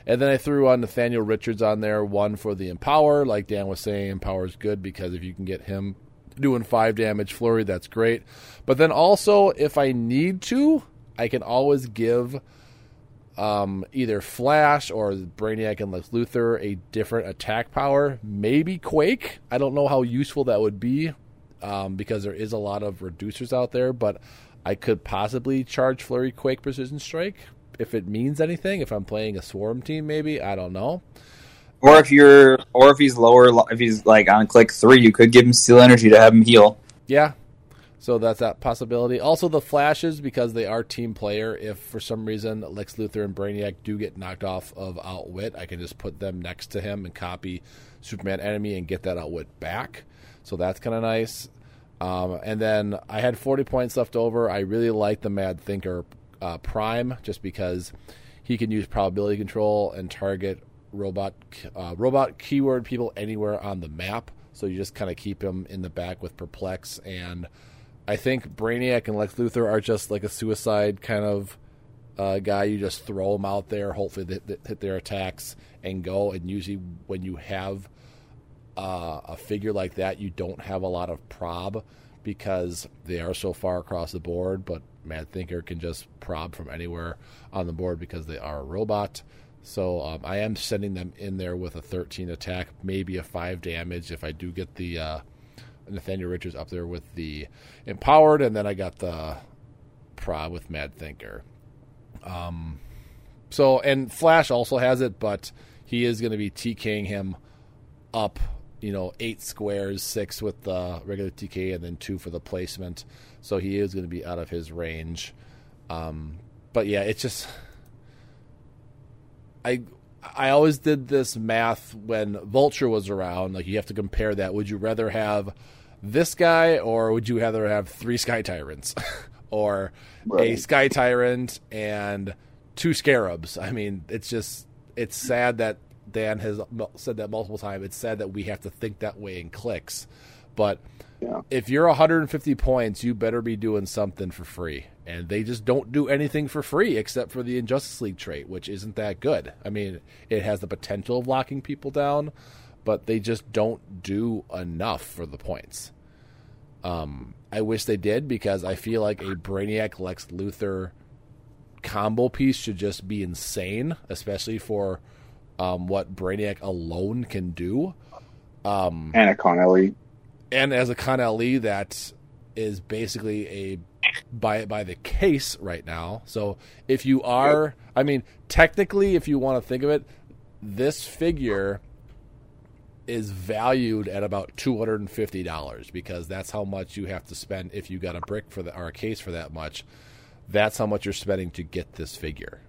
And then I threw on Nathaniel Richards on there, one for the Empower. Like Dan was saying, Empower is good because if you can get him doing five damage flurry. That's great. But then also, if I need to, I can always give um, either Flash or Brainiac and Lex Luthor a different attack power. Maybe Quake. I don't know how useful that would be um, because there is a lot of reducers out there, but I could possibly charge Flurry Quake Precision Strike if it means anything. If I'm playing a Swarm team, maybe. I don't know. Or if you're, or if he's lower, if he's like on click three, you could give him Steal Energy to have him heal. Yeah. So that's that possibility. Also, the flashes because they are team player. If for some reason Lex Luthor and Brainiac do get knocked off of Outwit, I can just put them next to him and copy Superman enemy and get that Outwit back. So that's kind of nice. Um, and then I had 40 points left over. I really like the Mad Thinker uh, Prime just because he can use probability control and target robot uh, robot keyword people anywhere on the map. So you just kind of keep him in the back with perplex and I think Brainiac and Lex Luthor are just like a suicide kind of uh, guy. You just throw them out there, hopefully they, they hit their attacks and go. And usually, when you have uh, a figure like that, you don't have a lot of prob because they are so far across the board. But Mad Thinker can just prob from anywhere on the board because they are a robot. So um, I am sending them in there with a 13 attack, maybe a 5 damage if I do get the uh, Nathaniel Richards up there with the Empowered, and then I got the Prob with Mad Thinker. Um, so and Flash also has it, but he is going to be TKing him up, you know, eight squares, six with the regular TK, and then two for the placement. So he is going to be out of his range. Um, but yeah, it's just I I always did this math when Vulture was around. Like you have to compare that. Would you rather have this guy or would you rather have three Sky Tyrants or right. a Sky Tyrant and two Scarabs? I mean, it's just it's sad that Dan has said that multiple times. It's sad that we have to think that way in clicks, but yeah. if you're 150 points, you better be doing something for free and they just don't do anything for free except for the Injustice League trait, which isn't that good. I mean, it has the potential of locking people down, but they just don't do enough for the points. Um, I wish they did because I feel like a Brainiac Lex Luthor combo piece should just be insane, especially for um, what Brainiac alone can do. Um, and a Con And as a Con-El that is basically a by by the case right now. So if you are, I mean, technically, if you want to think of it, this figure is valued at about two hundred and fifty dollars because that's how much you have to spend if you got a brick for the or a case for that much. That's how much you're spending to get this figure.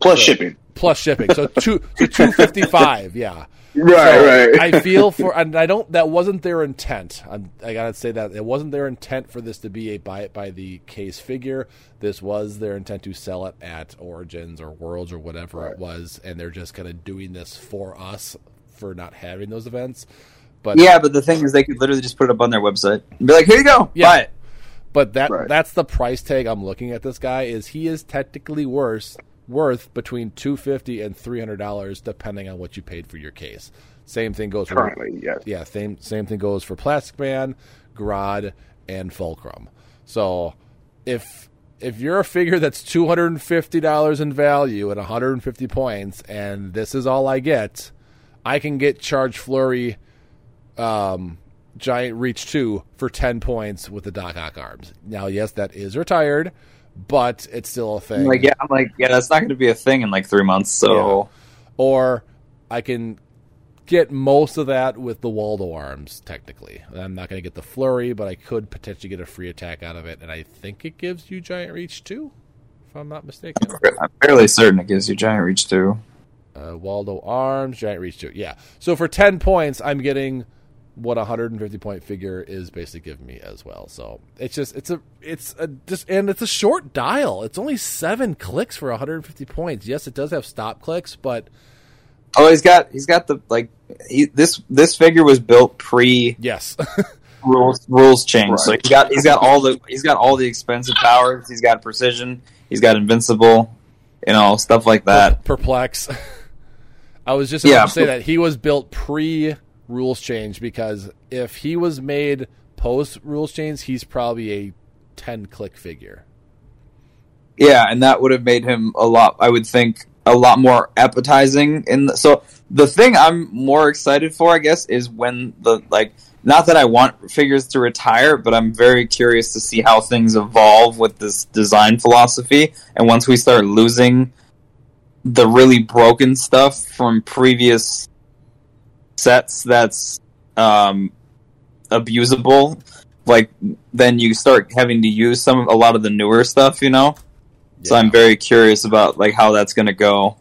Plus so, shipping. Plus shipping. So two so two fifty five, yeah. Right, so right. I feel for, and I don't. That wasn't their intent. I'm, i got to say that it wasn't their intent for this to be a buy it by the case figure. This was their intent to sell it at Origins or Worlds or whatever right. it was, and they're just kind of doing this for us for not having those events. But yeah, but the thing is, they could literally just put it up on their website and be like, "Here you go, yeah. buy it." But that right. that's the price tag I'm looking at. This guy is he is technically worse worth between two fifty and three hundred dollars, depending on what you paid for your case. Same thing goes currently, for, yes. yeah. Same same thing goes for Plastic Man, Grodd, and Fulcrum. So if if you're a figure that's two hundred and fifty dollars in value and one hundred and fifty points, and this is all I get, I can get Charge Flurry, um, Giant Reach two for ten points with the Doc Ock arms. Now, yes, that is retired but it's still a thing. Like yeah, I'm like yeah, that's not going to be a thing in like three months. So, yeah. or I can get most of that with the Waldo arms. Technically, I'm not going to get the flurry, but I could potentially get a free attack out of it, and I think it gives you giant reach too, if I'm not mistaken. I'm fairly certain it gives you giant reach too. Uh, Waldo arms, giant reach too. Yeah. So for ten points, I'm getting what a 150 point figure is basically giving me as well. So it's just it's a it's a just and it's a short dial. It's only seven clicks for 150 points. Yes, it does have stop clicks, but oh, he's got he's got the like he, this this figure was built pre yes rules rules change. Right. So he's got he's got all the he's got all the expensive powers. He's got precision. He's got invincible. You know stuff like that. Perplex. I was just about yeah, to say that he was built pre rules change because if he was made post rules change, he's probably a ten click figure. Yeah, and that would have made him a lot. I would think a lot more appetizing. In the, so the thing I'm more excited for, I guess, is when the like. Not that I want figures to retire, but I'm very curious to see how things evolve with this design philosophy. And once we start losing the really broken stuff from previous sets, that's um, abusable. Like then you start having to use some a lot of the newer stuff, you know. So I'm very curious about like how that's going to go.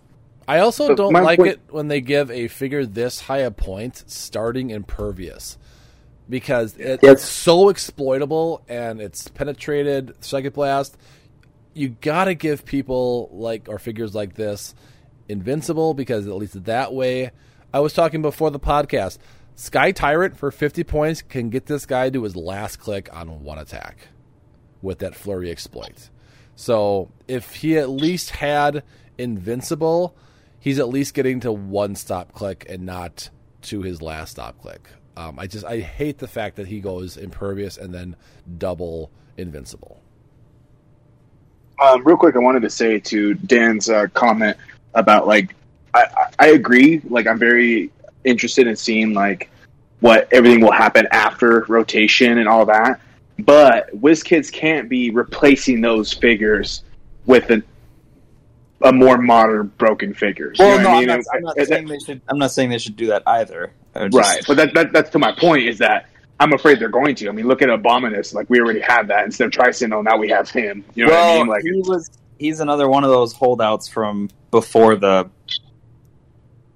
I also But don't like point- it when they give a figure this high a point starting impervious because it, Yes. it's so exploitable and it's penetrated psychic blast. You got to give people like or figures like this invincible because at least that way. I was talking before the podcast. Sky Tyrant for 50 points can get this guy to his last click on one attack with that flurry exploit. So if he at least had invincible, he's at least getting to one stop click and not to his last stop click. Um, I just I hate the fact that he goes impervious and then double invincible. Um, real quick, I wanted to say to Dan's uh, comment about like I, I, agree. Like I'm very interested in seeing like what everything will happen after rotation and all that. But WizKids can't be replacing those figures with a, a more modern broken figures. You Well, know no, I I'm not, I'm not saying they should. I'm not saying they should do that either. Just- Right, but that, that that's to my point is that I'm afraid they're going to. I mean, look at Abominus. Like we already have that instead of Tri-Sentinel. Now we have him. You know well, what I mean? Like he was. He's another one of those holdouts from before the.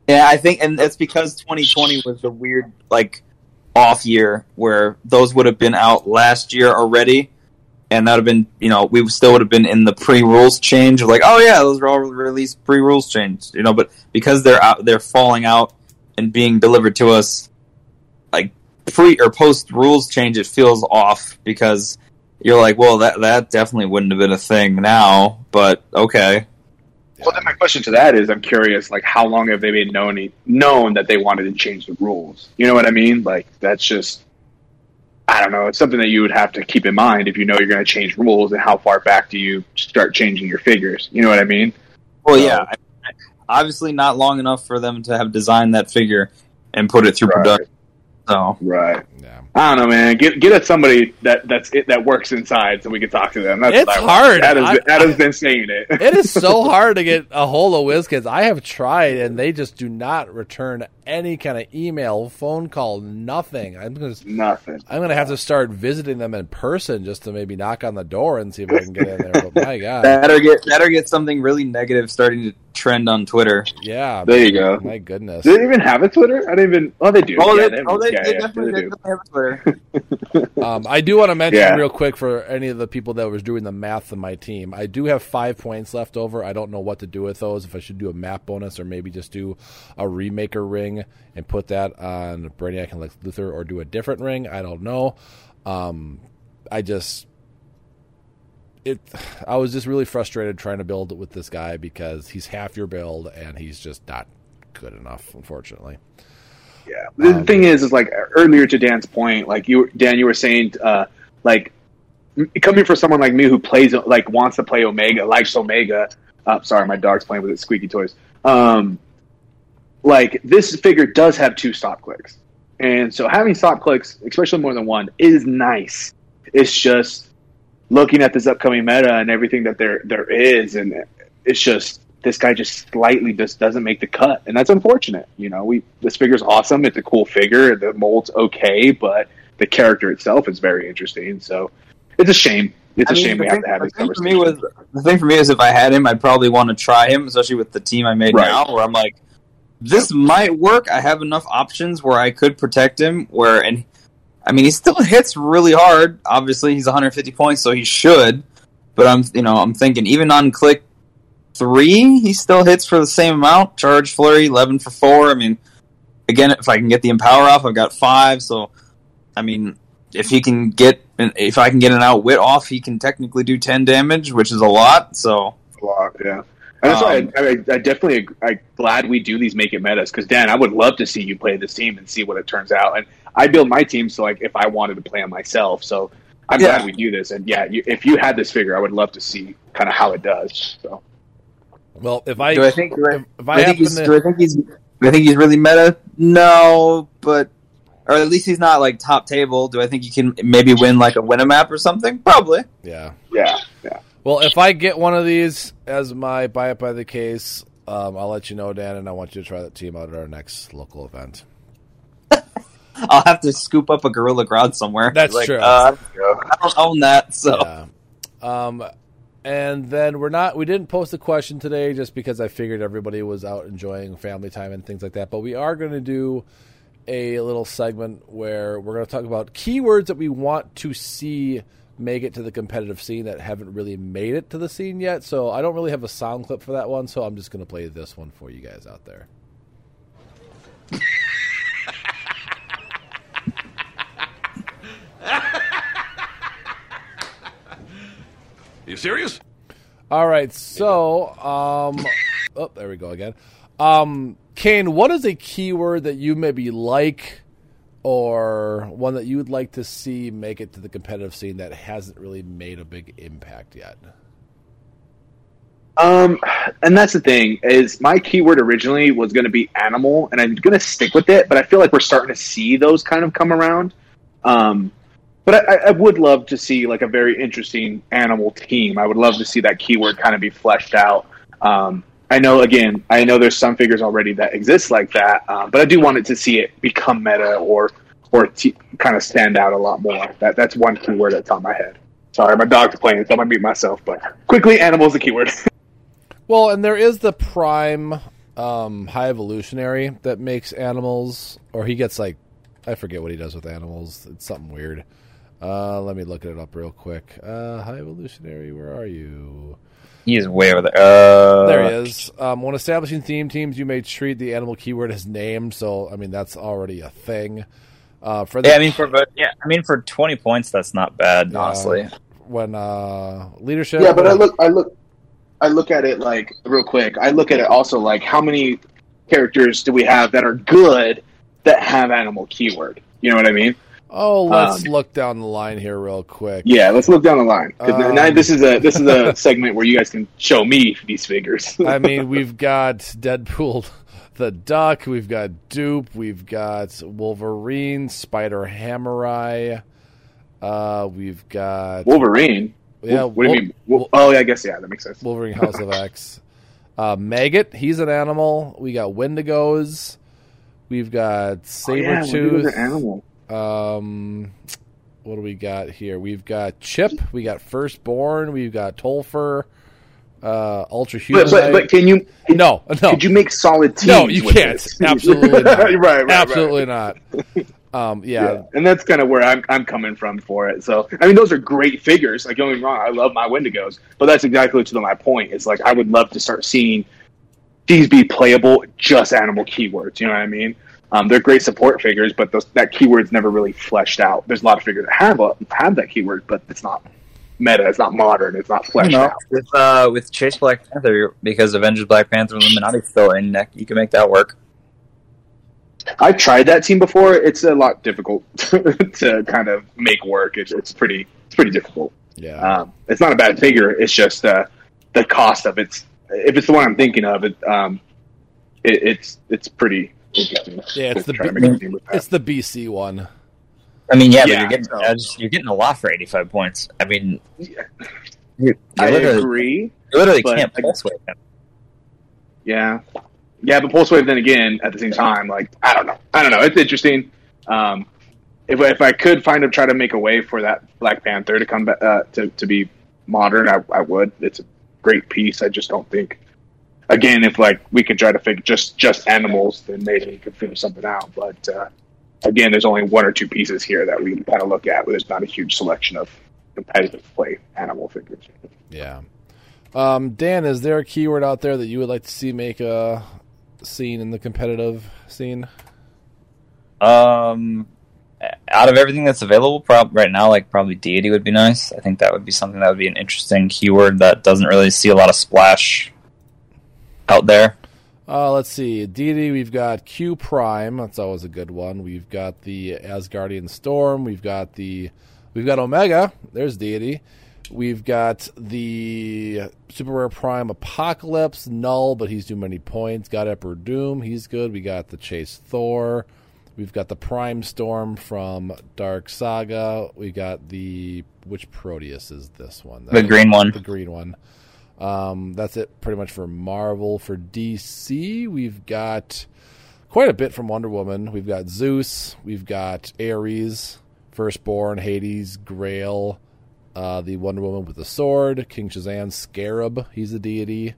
Yeah, I think, and that's because 2020 was a weird like off year where those would have been out last year already, and that would have been you know we still would have been in the pre rules change of like oh yeah those were all released pre rules change you know. But because they're out they're falling out and being delivered to us like pre or post rules change it feels off because you're like well that that definitely wouldn't have been a thing now but okay Well, then my question to that is, I'm curious, like, how long have they been known known that they wanted to change the rules? You know what I mean? Like, that's just, I don't know. It's something that you would have to keep in mind if you know you're going to change rules, and how far back do you start changing your figures? You know what I mean? well So- yeah obviously not long enough for them to have designed that figure and put it through Right. production so Right. Yeah. I don't know, man. Get get us somebody that that's it, that works inside, so we can talk to them. That's It's hard. Adam's, I- Adam's been saying it. It is so hard to get a hold of WizKids. I have tried, and they just do not return any kind of email, phone call, nothing. I'm gonna, Nothing. I'm gonna have to start visiting them in person just to maybe knock on the door and see if I can get in there. But my God, that or get that or get something really negative starting to trend on twitter yeah, There you go. my goodness. Do they even have a Twitter? I didn't even. Oh, they do. oh yeah, they, oh, they, yeah, they yeah, definitely, they they do. have a twitter Um, I do want to mention Yeah. real quick for any of the people that was doing the math of my team. I do have five points left over. I don't know what to do with those. If I should do a map bonus or maybe just do a remaker ring and put that on Brainiac and Lex Luthor, or do a different ring. I don't know. Um, I just it. I was just really frustrated trying to build with this guy because he's half your build and he's just not good enough, unfortunately. Yeah. The Um, thing is, is like earlier to Dan's point, like you, Dan, you were saying, uh, like m- coming for someone like me who plays, like wants to play Omega, likes Omega. Uh, sorry, my dog's playing with its squeaky toys. Um, like this figure does have two stop clicks, and so having stop clicks, especially more than one, is nice. It's just looking at this upcoming meta and everything that there there is, and it's just this guy just slightly just doesn't make the cut, and that's unfortunate. You know, we this figure's awesome. It's a cool figure. The mold's okay, but the character itself is very interesting. So it's a shame. It's a I mean, shame we have to have this thing for me was the thing for me is if I had him, I'd probably want to try him, especially with the team I made Right. now, where I'm like, this might work. I have enough options where I could protect him. Where and I mean, he still hits really hard. Obviously, he's 150 points, so he should. But I'm, you know, I'm thinking even on click three, he still hits for the same amount. Charge flurry, 11 for four. I mean, again, if I can get the empower off, I've got five. So, I mean, if he can get, if I can get an outwit off, he can technically do 10 damage, which is a lot. So, a lot, yeah. And that's Um, why I, I, I definitely I'm glad we do these make it metas because Dan, I would love to see you play this team and see what it turns out. And I build my team so like if I wanted to play them myself, so I'm Yeah. glad we do this. And yeah, you, if you had this figure, I would love to see kind of how it does. So Well, if I do I think? Do I, if, if I I think he's? to, Do I think he's? Do I think he's really meta? No, but or at least he's not like top table. Do I think you can maybe win like a win a map or something? Probably. yeah. yeah, yeah. Well, if I get one of these as my buy it by the case, um, I'll let you know, Dan, and I want you to try that team out at our next local event. I'll have to scoop up a Gorilla Grodd somewhere. That's Like, true. Uh, I don't own that, so Yeah. Um, and then we're not. We didn't post a question today just because I figured everybody was out enjoying family time and things like that. But we are going to do a little segment where we're going to talk about keywords that we want to see make it to the competitive scene that haven't really made it to the scene yet. So I don't really have a sound clip for that one. So I'm just going to play this one for you guys out there. You serious? All right, so um, oh, there we go again. Um, Kane, what is a keyword that you maybe like, or one that you would like to see make it to the competitive scene that hasn't really made a big impact yet? Um, and that's the thing is my keyword originally was going to be animal, and I'm going to stick with it. But I feel like we're starting to see those kind of come around. Um, but I, I would love to see like a very interesting animal team. I would love to see that keyword kind of be fleshed out. Um, I know again, I know there's some figures already that exist like that, um, but I do want it to see it become meta or or t- kind of stand out a lot more. That that's one keyword that's on my head. Sorry, my dog's playing, so I'm gonna mute myself. But quickly, animal's the keyword. Well, and there is the prime um, high evolutionary that makes animals, or he gets like, I forget what he does with animals. It's something weird. Uh, let me look it up real quick. Uh, high evolutionary, where are you? He is way over there. Uh, There he is. Um, when establishing theme teams, you may treat the animal keyword as named. So, I mean, that's already a thing. Uh, for the, Yeah, I mean for but yeah, I mean for twenty points, that's not bad, honestly. when uh, leadership. Yeah, but I look, I look, I look at it like real quick. I look at it also like how many characters do we have that are good that have animal keyword? You know what I mean? Oh, let's um, look down the line here real quick. Yeah, let's look down the line. Um, now this is a this is a segment where you guys can show me these figures. I mean, we've got Deadpool the Duck, we've got Dupe, we've got Wolverine, Spider Hammerai, uh, we've got Wolverine. yeah, What do you mean? Wol- oh, yeah, I guess yeah, that makes sense. Wolverine House of X. Uh, Maggott, he's an animal. We got Wendigos. We've got Oh, yeah, Sabretooth. an animal. Um, what do we got here? We've got Chip. We got Firstborn. We've got Tolfer. Uh, Ultra But, but but can you? no, no. Could you make solid teams? No, you can't. Absolutely not. right, right, right. Absolutely not. Um, yeah, Yeah. and that's kind of where I'm I'm coming from for it. So I mean, those are great figures. Like don't get me wrong, I love my Wendigos, but that's exactly to my point. It's like I would love to start seeing these be playable, just animal keywords. You know what I mean? Um, they're great support figures, but those, that keyword's never really fleshed out. There's a lot of figures that have a, have that keyword, but it's not meta. It's not modern. It's not You fleshed know, out. with uh, with Chase Black Panther because Avengers Black Panther and Illuminati still in neck, you can make that work. I've tried that team before. It's a lot difficult to kind of make work. It's, it's pretty it's pretty difficult. yeah. Um, it's not a bad figure. It's just uh, the cost of it's If it's the one I'm thinking of, it, um, it it's it's pretty interesting. Yeah, it's the try to big- make a team with that. it's the BC one. I mean, yeah, Yeah, but you're getting so- just- you're getting a lot for 85 points. I mean, Yeah. you, you I literally, agree. you literally can't I- pulse wave him. Yeah, yeah, but Pulse Wave then again at the same time, like I don't know, I don't know. It's interesting. Um, if if I could find a try to make a way for that Black Panther to come back uh, to to be modern, I, I would. It's a great piece. I just don't think. Again, if like we could try to figure just just animals, then maybe we could figure something out. But uh, again, there's only one or two pieces here that we kind of look at. Where there's not a huge selection of competitive play animal figures. Yeah. Um, Dan, is there a keyword out there that you would like to see make a scene in the competitive scene? Um, out of everything that's available, prob- right now, like probably deity would be nice. I think that would be something that would be an interesting keyword that doesn't really see a lot of splash out there. Uh, let's see. Deity, we've got Q Prime. That's always a good one. We've got the Asgardian Storm. We've got the we've got Omega. There's Deity. We've got the Super Rare Prime Apocalypse, Knull, but he's too many points. Got Emperor Doom, he's good. We got the Chase Thor. We've got the Prime Storm from Dark Saga. We got the which Proteus is this one? The green one. The green one. Um, that's it pretty much for Marvel. For DC, we've got quite a bit from Wonder Woman. We've got Zeus, we've got Ares, Firstborn, Hades, Grail, uh, the Wonder Woman with the sword, King Shazam, Scarab, he's a deity.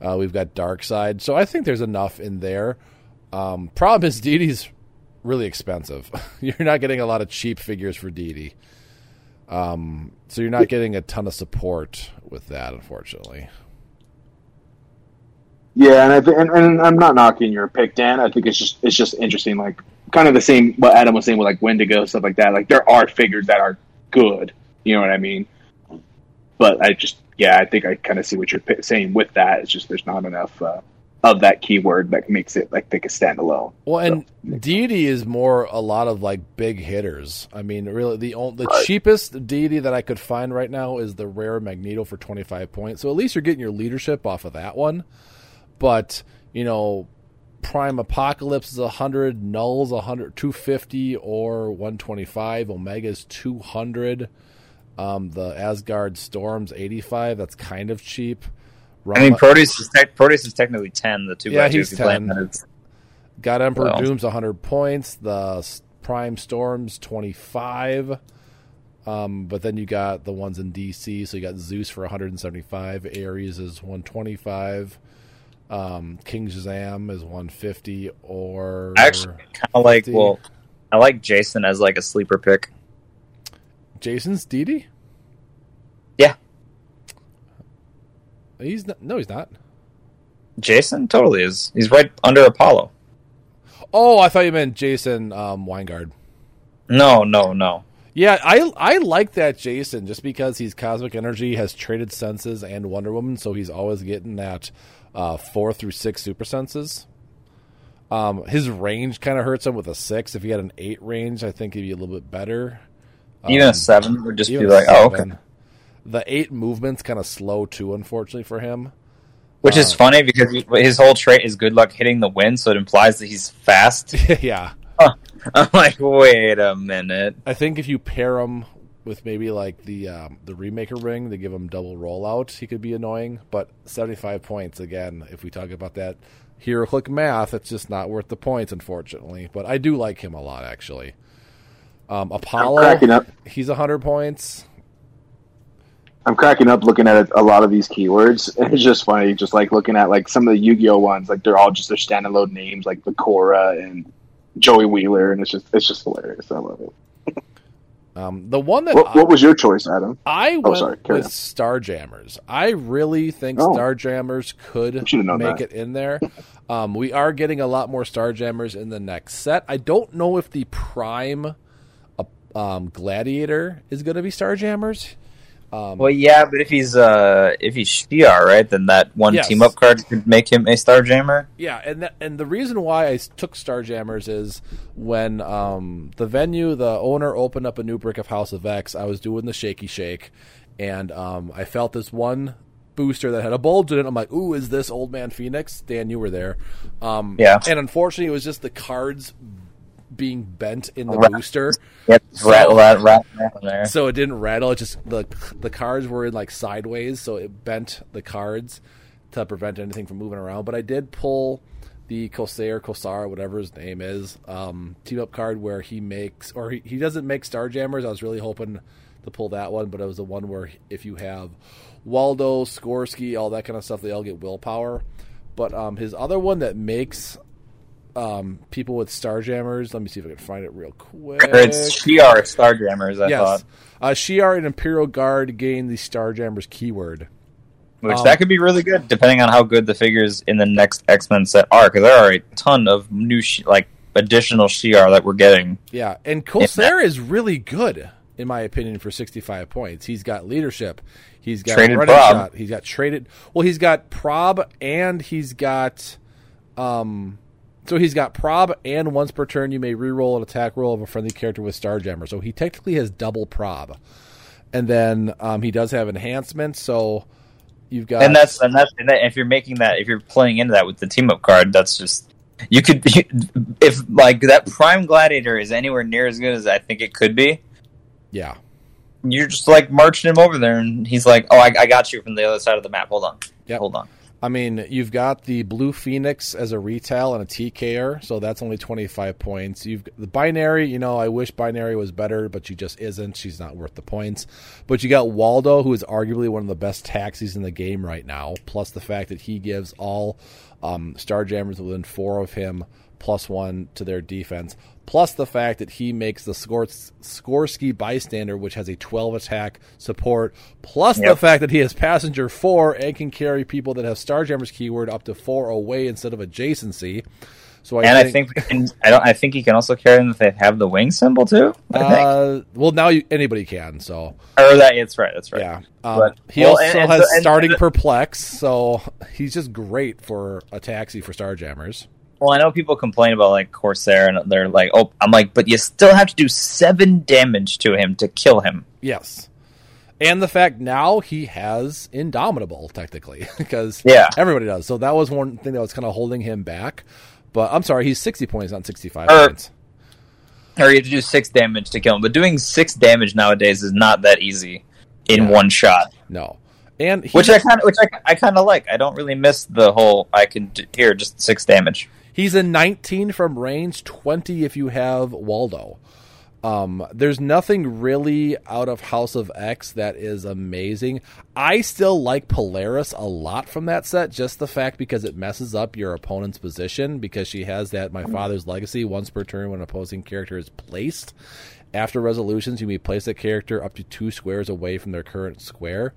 Uh, we've got Darkseid. So I think there's enough in there. Um, problem is, deity's really expensive. You're not getting a lot of cheap figures for deity. Um, so you're not getting a ton of support with that, unfortunately. Yeah, and, I th- and and I'm not knocking your pick, Dan. I think it's just it's just interesting, like kind of the same what Adam was saying with like Wendigo stuff like that. Like there are figures that are good, you know what I mean? But I just yeah, I think I kind of see what you're p- saying with that. It's just there's not enough uh, of that keyword that makes it like take a standalone. Well, and deity is more a lot of like big hitters. I mean, really, the only, the Right. cheapest deity that I could find right now is the rare Magneto for twenty five points. So at least you're getting your leadership off of that one. But you know, Prime Apocalypse is hundred, Knull's 100, 250 or one twenty five. Omega's two hundred. Um, the Asgard Storm's eighty five. That's kind of cheap. I mean, Proteus is, tech Proteus is technically ten. The two Yeah, by two, he's 10. Got Emperor Well. Doom's 100 points. The Prime Storm's 25. Um, but then you got the ones in DC. So you got Zeus for 175. Ares is 125. Um, King Shazam is 150. Or Actually, kind of like well, I like Jason as like a sleeper pick. Jason's Didi? Yeah. He's not, no, he's not. Jason totally is. He's right under Apollo. Oh, I thought you meant Jason um, Wyngarde. No, no, no. Yeah, I I like that Jason just because he's cosmic energy, has traded senses and Wonder Woman, so he's always getting that uh, four through six super senses. Um, his range kind of hurts him with a six. If he had an eight range, I think he'd be a little bit better. Even Um, a seven would just be even like, oh, okay. The eight movement's kind of slow too, unfortunately for him. Which is Uh, funny because he- his whole trait is good luck hitting the wind, so it implies that he's fast. yeah, I'm like, wait a minute. I think if you pair him with maybe like the um, the remaker ring, they give him double rollout. He could be annoying, but seventy five points again. If we talk about that hero click math, it's just not worth the points, unfortunately. But I do like him a lot, actually. Um, Apollo, cracking up. he's hundred points. I'm cracking up looking at a lot of these keywords. It's just funny, just like looking at like some of the Yu-Gi-Oh ones, like they're all just their standalone names, like Bakura and Joey Wheeler, and it's just it's just hilarious. I love it. Um, the one that What, what was your choice, Adam? I Oh, went sorry, with on. Starjammers. I really think Oh. Starjammers could make that. it in there. Um, we are getting a lot more Starjammers in the next set. I don't know if the Prime uh, um, Gladiator is going to be Starjammers. Um, Well, yeah, but if he's uh if he's Shi'ar, right, then that one Yes. team up card could make him a Starjammer. Yeah, and that, and the reason why I took Starjammers is when um, the venue, the owner opened up a new brick of House of X. I was doing the shaky shake, and um, I felt this one booster that had a bulge in it. I'm like, "Ooh, is this Old Man Phoenix?" Dan, you were there. Um, Yeah. and unfortunately, it was just the cards being bent in the Right. booster. Yep, So- rattle that rattle there. So it didn't rattle. It just the the cards were in like sideways, so it bent the cards to prevent anything from moving around. But I did pull the Corsair, Kosar, whatever his name is, um, team up card where he makes or he, he doesn't make Starjammers. I was really hoping to pull that one, but it was the one where if you have Waldo, Sikorsky, all that kind of stuff, they all get willpower. But um, his other one that makes um, people with Starjammers, let me see if I can find it real quick. It's Shi'ar Starjammers, I Yes. thought. Uh, Shi'ar and Imperial Guard gain the Starjammers keyword. Which Um, that could be really good, depending on how good the figures in the next X Men set are, because there are a ton of new, like additional Shi'ar that we're getting. Yeah, and Corsair is really good. in my opinion, for 65 points. He's got leadership. He's got Traded running prob. shot. He's got traded. Well, he's got prob and he's got. Um, so he's got prob and once per turn you may reroll an attack roll of a friendly character with Starjammer. So he technically has double prob, and then um, he does have enhancements. So you've got and that's and that's and that, if you're making that if you're playing into that with the team up card, that's just you could if like that prime gladiator is anywhere near as good as I think it could be. yeah. You're just like marching him over there, and he's like, "Oh, I, I got you from the other side of the map. Hold on, Yep. hold on." I mean, you've got the Blue Phoenix as a retail and a TKer, so that's only 25 points. You've the binary, you know, I wish binary was better, but she just isn't. She's not worth the points. But you got Waldo, who is arguably one of the best taxis in the game right now, plus the fact that he gives all um, Starjammers within four of him plus one to their defense, plus the fact that he makes the Skors- Sikorsky bystander, which has a 12 attack support, plus the fact that he has passenger four and can carry people that have Starjammers keyword up to four away instead of adjacency. So I and think, I think can, I don't. I think he can also carry them if they have the wing symbol too. I think. uh, well now you, anybody can. So or that. It's right. That's right. yeah, um, But- he well, also and- has and- starting and- perplex, so he's just great for a taxi for Starjammers. Well, I know people complain about like Corsair, and they're like, "Oh, I'm like, but you still have to do seven damage to him to kill him." Yes. And the fact now he has Indomitable, technically, because Yeah. everybody does. So that was one thing that was kind of holding him back. But I'm sorry, he's 60 points, not 65 Er, points. Or you have to do six damage to kill him. But doing six damage nowadays is not that easy in Yeah. one shot. No. And he, Which I kind of, which I, I kind of like. I don't really miss the whole. I can do, here just six damage. He's a 19 from range, 20 if you have Waldo. Um, there's nothing really out of House of X that is amazing. I still like Polaris a lot from that set, just the fact because it messes up your opponent's position because she has that My Father's Legacy once per turn when an opposing character is placed. After resolutions, you may place a character up to two squares away from their current square.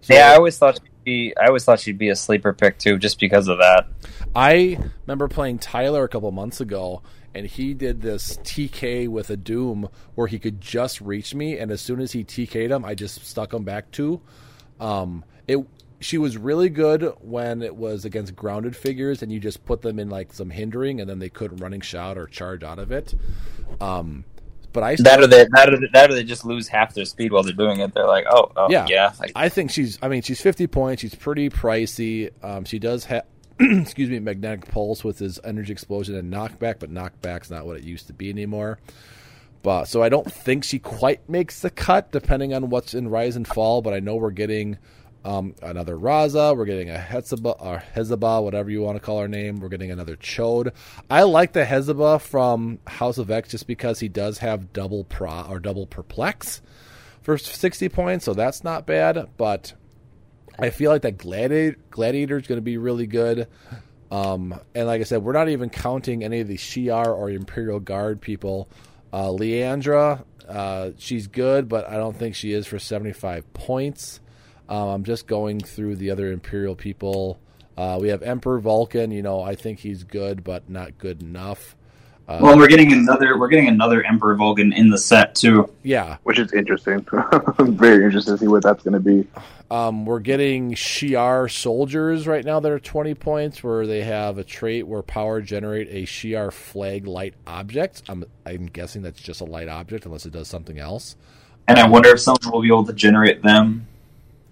So yeah, I always thought be. I always thought she'd be a sleeper pick too, just because of that. I remember playing Tyler a couple months ago, and he did this TK with a Doom where he could just reach me, and as soon as he TK'd him, I just stuck him back to. Um, it she was really good when it was against grounded figures, and you just put them in like some hindering, and then they couldn't running shot or charge out of it. Um, but I That or they that or, that or they just lose half their speed while they're doing it. They're like, oh, oh Yeah. yeah, Like, I think she's. I mean, she's fifty points. She's pretty pricey. Um, she does have, excuse me, magnetic pulse with his energy explosion and knockback, but knockback's not what it used to be anymore. But so I don't think she quite makes the cut, depending on what's in Rise and Fall. But I know we're getting um, another Raza. We're getting a Hetzibah or Hezabah, whatever you want to call her name. We're getting another Ch'od. I like the Hezabah from House of X just because he does have double pro or double perplex for 60 points, so that's not bad. But I feel like that Gladiator Gladiator is going to be really good. Um, and like I said, we're not even counting any of the Shi'ar or Imperial Guard people. Uh, Lilandra, uh, she's good, but I don't think she is for 75 points. Um, I'm just going through the other Imperial people. Uh, we have Emperor Vulcan. You know, I think he's good, but not good enough. Uh, well, we're getting another. We're getting another Emperor Vulcan in the set too. yeah, which is interesting. Very interesting to see what that's going to be. Um, we're getting Shi'ar soldiers right now that are 20 points, where they have a trait where power generate a Shi'ar flag light object. I'm, I'm guessing that's just a light object, unless it does something else. And I wonder if someone will be able to generate them,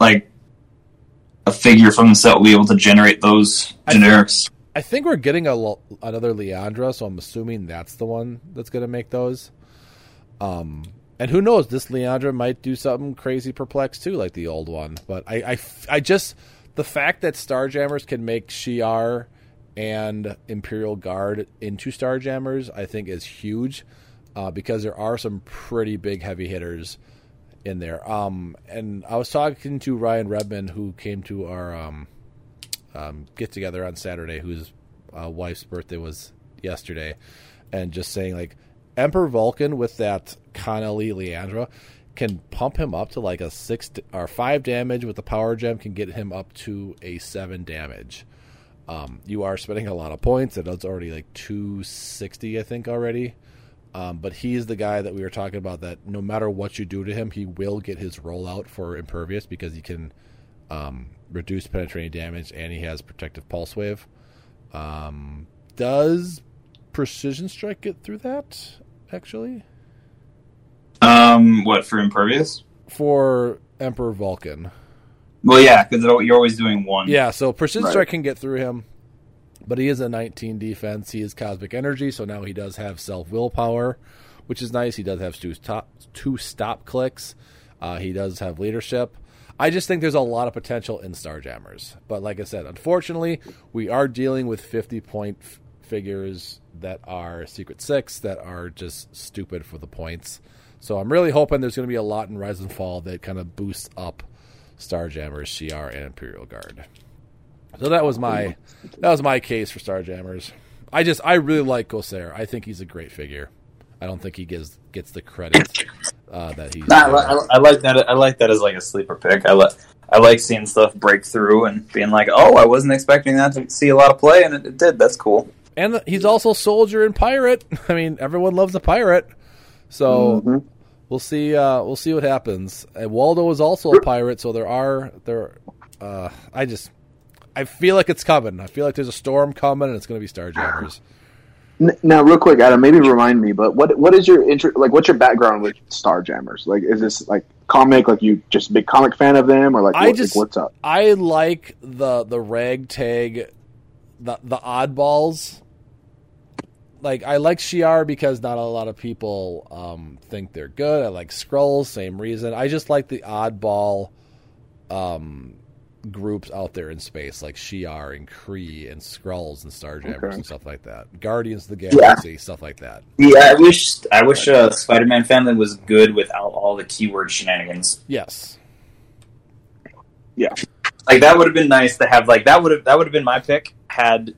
like a figure from the set will be able to generate those I generics. I think we're getting a another Lilandra, so I'm assuming that's the one that's going to make those. Um, and who knows? This Lilandra might do something crazy perplex too, like the old one. But I, I, I just the fact that Starjammers can make Shi'ar and Imperial Guard into Starjammers, I think, is huge uh, because there are some pretty big heavy hitters in there. Um, and I was talking to Ryan Redman, who came to our um, um, get together on Saturday, whose uh, wife's birthday was yesterday, and just saying like Emperor Vulcan with that Connelly Lilandra can pump him up to like a six or five damage with the power gem can get him up to a seven damage. Um, you are spending a lot of points, and it's already like two sixty, I think already. Um, but he's the guy that we were talking about that no matter what you do to him, he will get his rollout for impervious because he can um, reduce penetrating damage and he has protective pulse wave. Um, does precision strike get through that? Actually, Um, what for impervious? for Emperor Vulcan. Well, yeah, because you're always doing one. Yeah, so precision Right. strike can get through him, but he is a 19 defense. He is cosmic energy, so now he does have self willpower, which is nice. He does have two stop two stop clicks. Uh, he does have leadership. I just think there's a lot of potential in Starjammers, but like I said, unfortunately, we are dealing with 50 point f- figures that are Secret Six that are just stupid for the points. So I'm really hoping there's going to be a lot in Rise and Fall that kind of boosts up Starjammers, Shi'ar, and Imperial Guard. So that was my that was my case for Starjammers. I just I really like Corsair. I think he's a great figure. I don't think he gets gets the credit uh, that he's. Nah, I, li- I like that. I like that as like a sleeper pick. I like I like seeing stuff break through and being like, oh, I wasn't expecting that to see a lot of play, and it, it did. That's cool. and he's also soldier and pirate. I mean, everyone loves a pirate. So Mhm. we'll see. Uh, we'll see what happens. And Waldo is also a pirate, so there are there. Uh, I just I feel like it's coming. I feel like there's a storm coming, and it's going to be Starjammers. Now, real quick, Adam, maybe remind me, but what what is your inter- like? What's your background with Starjammers? Like, is this like comic? Like, you just a big comic fan of them, or like, I what, just- like, what's up? I like the the ragtag, the the oddballs. Like I like Shi'ar because not a lot of people um, think they're good. I like Skrulls, same reason. I just like the oddball um, groups out there in space, like Shi'ar and Kree and Skrulls and Starjammers Okay. and stuff like that. Guardians of the Galaxy, stuff like that. Yeah, I wish I wish uh, Spider-Man family was good without all the keyword shenanigans. Yes, Yeah. Like that would have been nice to have. Like that would have that would have been my pick had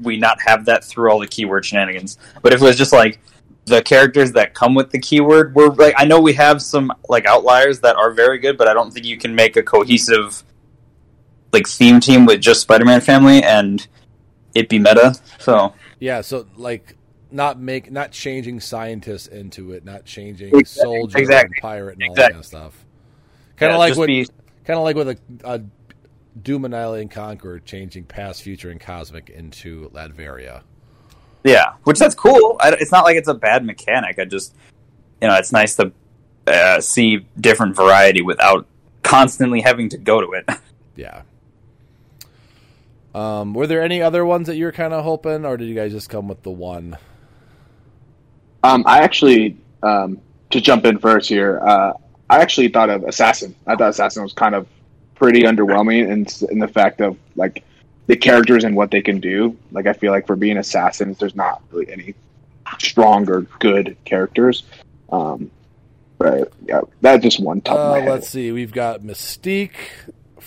we not have that through all the keyword shenanigans. But if it was just like the characters that come with the keyword, we're like I know we have some like outliers that are very good, but I don't think you can make a cohesive like theme team with just Spider-Man family and it be meta. So yeah. So like. Not make, not changing scientists into it, not changing Exactly, soldier exactly, and pirate and all that kind of stuff. Kind of yeah, like what be- Kind of like with a, a Doom Annihilate Conqueror changing past, future, and cosmic into Latveria. Yeah, which that's cool. I, it's not like it's a bad mechanic. I just, you know, it's nice to uh, see different variety without constantly having to go to it. Yeah. Um, were there any other ones that you were kind of hoping, or did you guys just come with the one? Um, I actually, um, to jump in first here, uh, I actually thought of Assassin. I thought Assassin was kind of pretty underwhelming in, in the fact of like the characters and what they can do. Like I feel like for being assassins, there's not really any stronger good characters. Um, but yeah, that's just one top Uh, let's see. We've got Mystique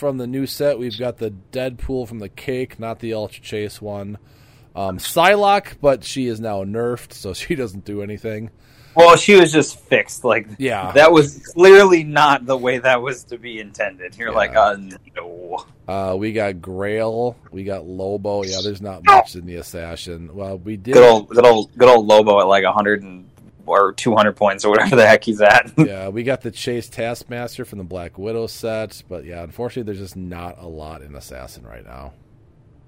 from the new set. We've got the Deadpool from the Cake, not the Ultra Chase one. Um, Psylocke, but she is now nerfed, so she doesn't do anything. well, she was just fixed. Like Yeah. that was clearly not the way that was to be intended. You're Yeah. like, uh, no. Uh, we got Grail. We got Lobo. Yeah, there's not much in the Assassin. Well, we did. Good old, good old, good old Lobo at like hundred and or two hundred points or whatever the heck he's at. yeah, we got the Chase Taskmaster from the Black Widow set, but yeah, unfortunately, there's just not a lot in Assassin right now.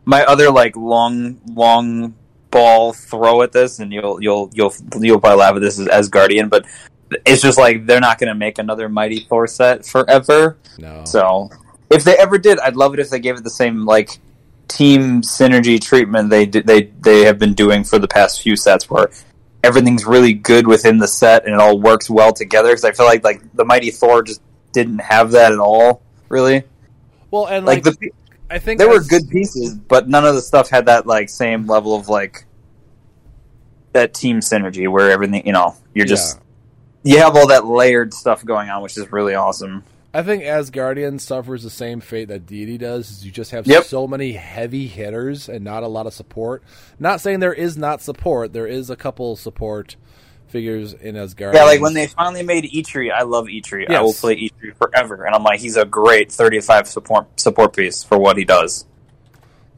my other like long long ball throw at this, and you'll you'll you'll you'll probably laugh at this Asgardian, but it's just like they're not going to make another Mighty Thor set forever. No, So if they ever did, I'd love it if they gave it the same like team synergy treatment they they they have been doing for the past few sets, where everything's really good within the set and it all works well together. Because I feel like like the Mighty Thor just didn't have that at all, really. well, and Like, like, the I think there were good pieces, but none of the stuff had that like same level of like that team synergy where everything you know you're just you have all that layered stuff going on, which is really awesome. I think Asgardian suffers the same fate that Deity does. Is you just have Yep. so many heavy hitters and not a lot of support. Not saying there is not support. There is a couple support figures in Asgardian. Yeah, like when they finally made Eitri, I love Eitri. I Yes. will play Eitri forever, and I'm like, he's a great 35 support support piece for what he does.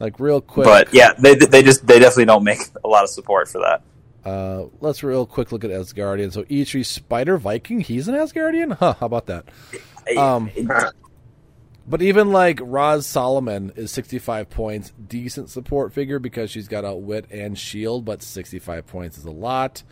like real quick. But yeah, they they just they definitely don't make a lot of support for that. Uh, let's real quick look at Asgardian. So Eitri Spider Viking, he's an Asgardian? Huh, how about that? Um, but even like Roz Solomon is 65 points, decent support figure because she's got outwit and shield, but 65 points is a lot.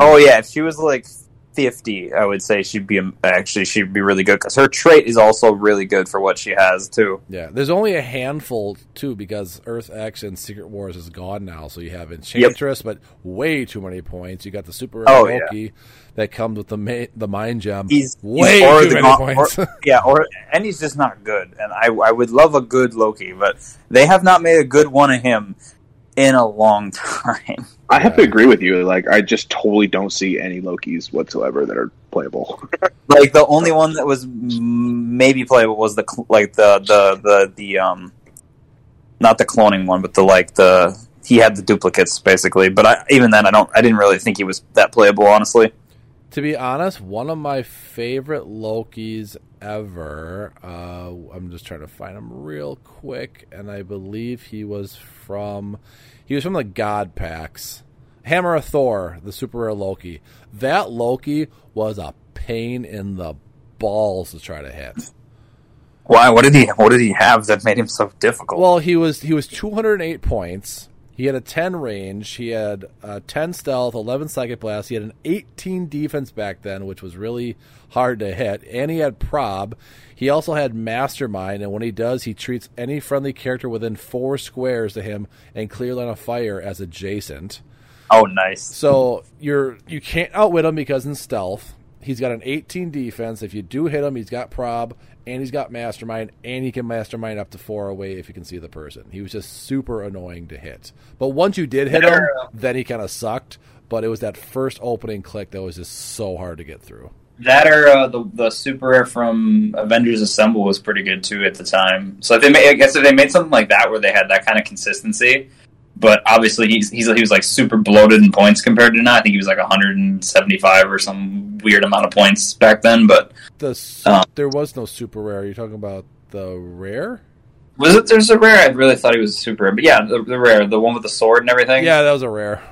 Oh yeah, if she was like fifty, I would say she'd be actually she'd be really good because her trait is also really good for what she has too. Yeah, there's only a handful too because Earth X and Secret Wars is gone now. So you have Enchantress, but way too many points. You got the Super Oh, yeah. Loki that comes with the ma- the Mind Gem. He's way he's or too the many Gaunt- points. or- yeah, or and he's just not good. And I I would love a good Loki, but they have not made a good one of him in a long time. I have to agree with you. Like, I just totally don't see any Lokis whatsoever that are playable. like the only one that was maybe playable was the like the the the the um not the cloning one, but the like the he had the duplicates basically. But I, even then, I don't I didn't really think he was that playable, honestly. To be honest, one of my favorite Lokis ever. Uh, I'm just trying to find him real quick, and I believe he was from he was from the God Packs. Hammer of Thor, the super rare Loki. That Loki was a pain in the balls to try to hit. Why? What did he What did he have that made him so difficult? Well, he was he was 208 points. He had a 10 range. He had uh, 10 stealth, 11 psychic blast. He had an 18 defense back then, which was really hard to hit. And he had prob. He also had mastermind, and when he does, he treats any friendly character within four squares to him and clear line of fire as adjacent. oh, nice. So you're you can't outwit him because in stealth. He's got an 18 defense. If you do hit him, he's got prob and he's got mastermind, and he can mastermind up to four away if you can see the person. He was just super annoying to hit. But once you did hit him, then he kind of sucked. But it was that first opening click that was just so hard to get through. That or uh, the the super rare from Avengers Assemble was pretty good too at the time. So if they made, I guess if they made something like that where they had that kind of consistency, but obviously he's, he's he was like super bloated in points compared to now. I think he was like 175 or some weird amount of points back then. But The Uh. there was no super rare. You're talking about the rare? was it there's a rare? I really thought he was super rare. But yeah, the, the rare, the one with the sword and everything. Yeah, that was a rare.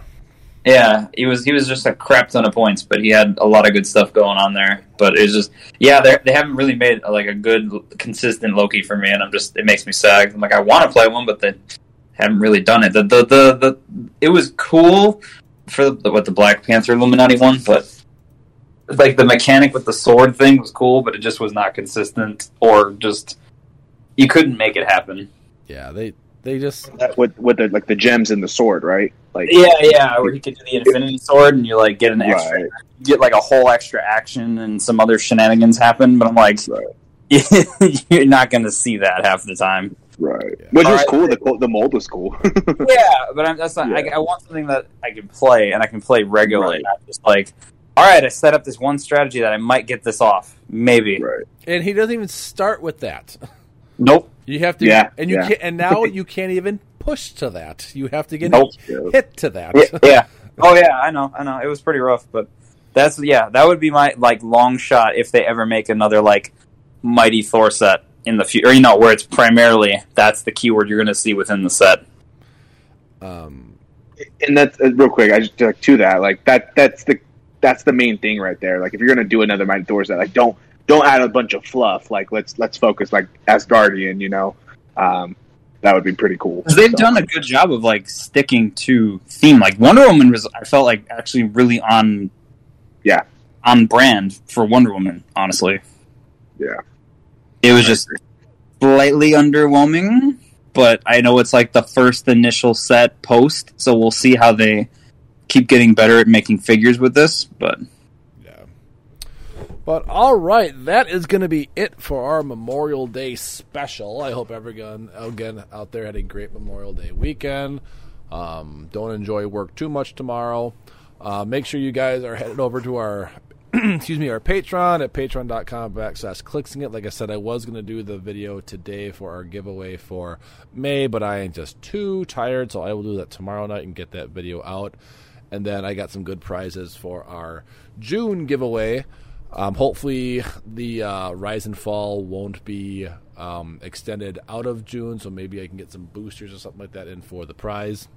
Yeah, he was he was just a crap ton of points, but he had a lot of good stuff going on there. But it's just yeah, they they haven't really made like a good consistent Loki for me, and I'm just it makes me sad. I'm like I want to play one, but they haven't really done it. The the the, the it was cool for the, what the Black Panther Illuminati one, but like the mechanic with the sword thing was cool, but it just was not consistent or just you couldn't make it happen. Yeah, they they just That- with with the like the gems in the sword, right? Like, Yeah, yeah, where you could do the Infinity Sword and you like get an extra, Right. get like a whole extra action and some other shenanigans happen. But I'm like, Right. you're not going to see that half the time. right. Which was Alright. cool. The the mold was cool. Yeah, but I'm, that's not. I, I want something that I can play and I can play regularly. Right. Not just like, all right, I set up this one strategy that I might get this off. Maybe. right. and he doesn't even start with that. Nope. You have to, Yeah, and you yeah. can, and now you can't even push to that. You have to get Nope. hit to that. Yeah, yeah. Oh yeah, I know. I know. It was pretty rough, but that's yeah. That would be my like long shot if they ever make another like mighty Thor set in the future. Or you know, where it's primarily that's the keyword you're going to see within the set. Um, and that's uh, real quick. I just like to that like that. That's the that's the main thing right there. Like if you're gonna do another Mighty Thor that like don't don't add a bunch of fluff. Like let's let's focus like Asgardian. You know, um, that would be pretty cool. They've So, done a good job of like sticking to theme. Like Wonder Woman was, I felt like actually really on, Yeah. on brand for Wonder Woman. Honestly, Yeah. it was just slightly underwhelming. But I know it's like the first initial set post, so we'll see how they keep getting better at making figures with this. But yeah. But all right, that is going to be it for our Memorial Day special. I hope everyone again out there had a great Memorial Day weekend. Um, don't enjoy work too much tomorrow. Uh, make sure you guys are headed over to our excuse me our Patreon at patreon.com backslash clixinit. Like I said, I was going to do the video today for our giveaway for May, but I am just too tired, so I will do that tomorrow night and get that video out. And then I got some good prizes for our June giveaway. Um, hopefully, the uh, Rise and Fall won't be um, extended out of June, so maybe I can get some boosters or something like that in for the prize.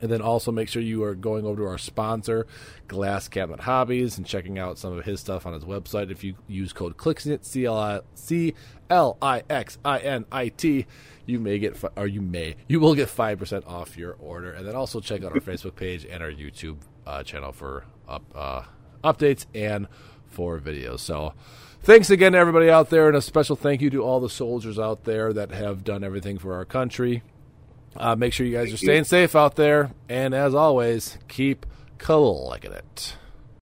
And then also make sure you are going over to our sponsor, Glass Cabinet Hobbies, and checking out some of his stuff on his website. If you use code CLIXINIT, C L I C L I X I N I T, you may get, fi- or you may, you will get 5% off your order. And then also check out our Facebook page and our YouTube uh, channel for up, uh, updates and for videos. So thanks again to everybody out there, and a special thank you to all the soldiers out there that have done everything for our country. Uh, make sure you guys are staying safe out there, and as always, keep collecting it.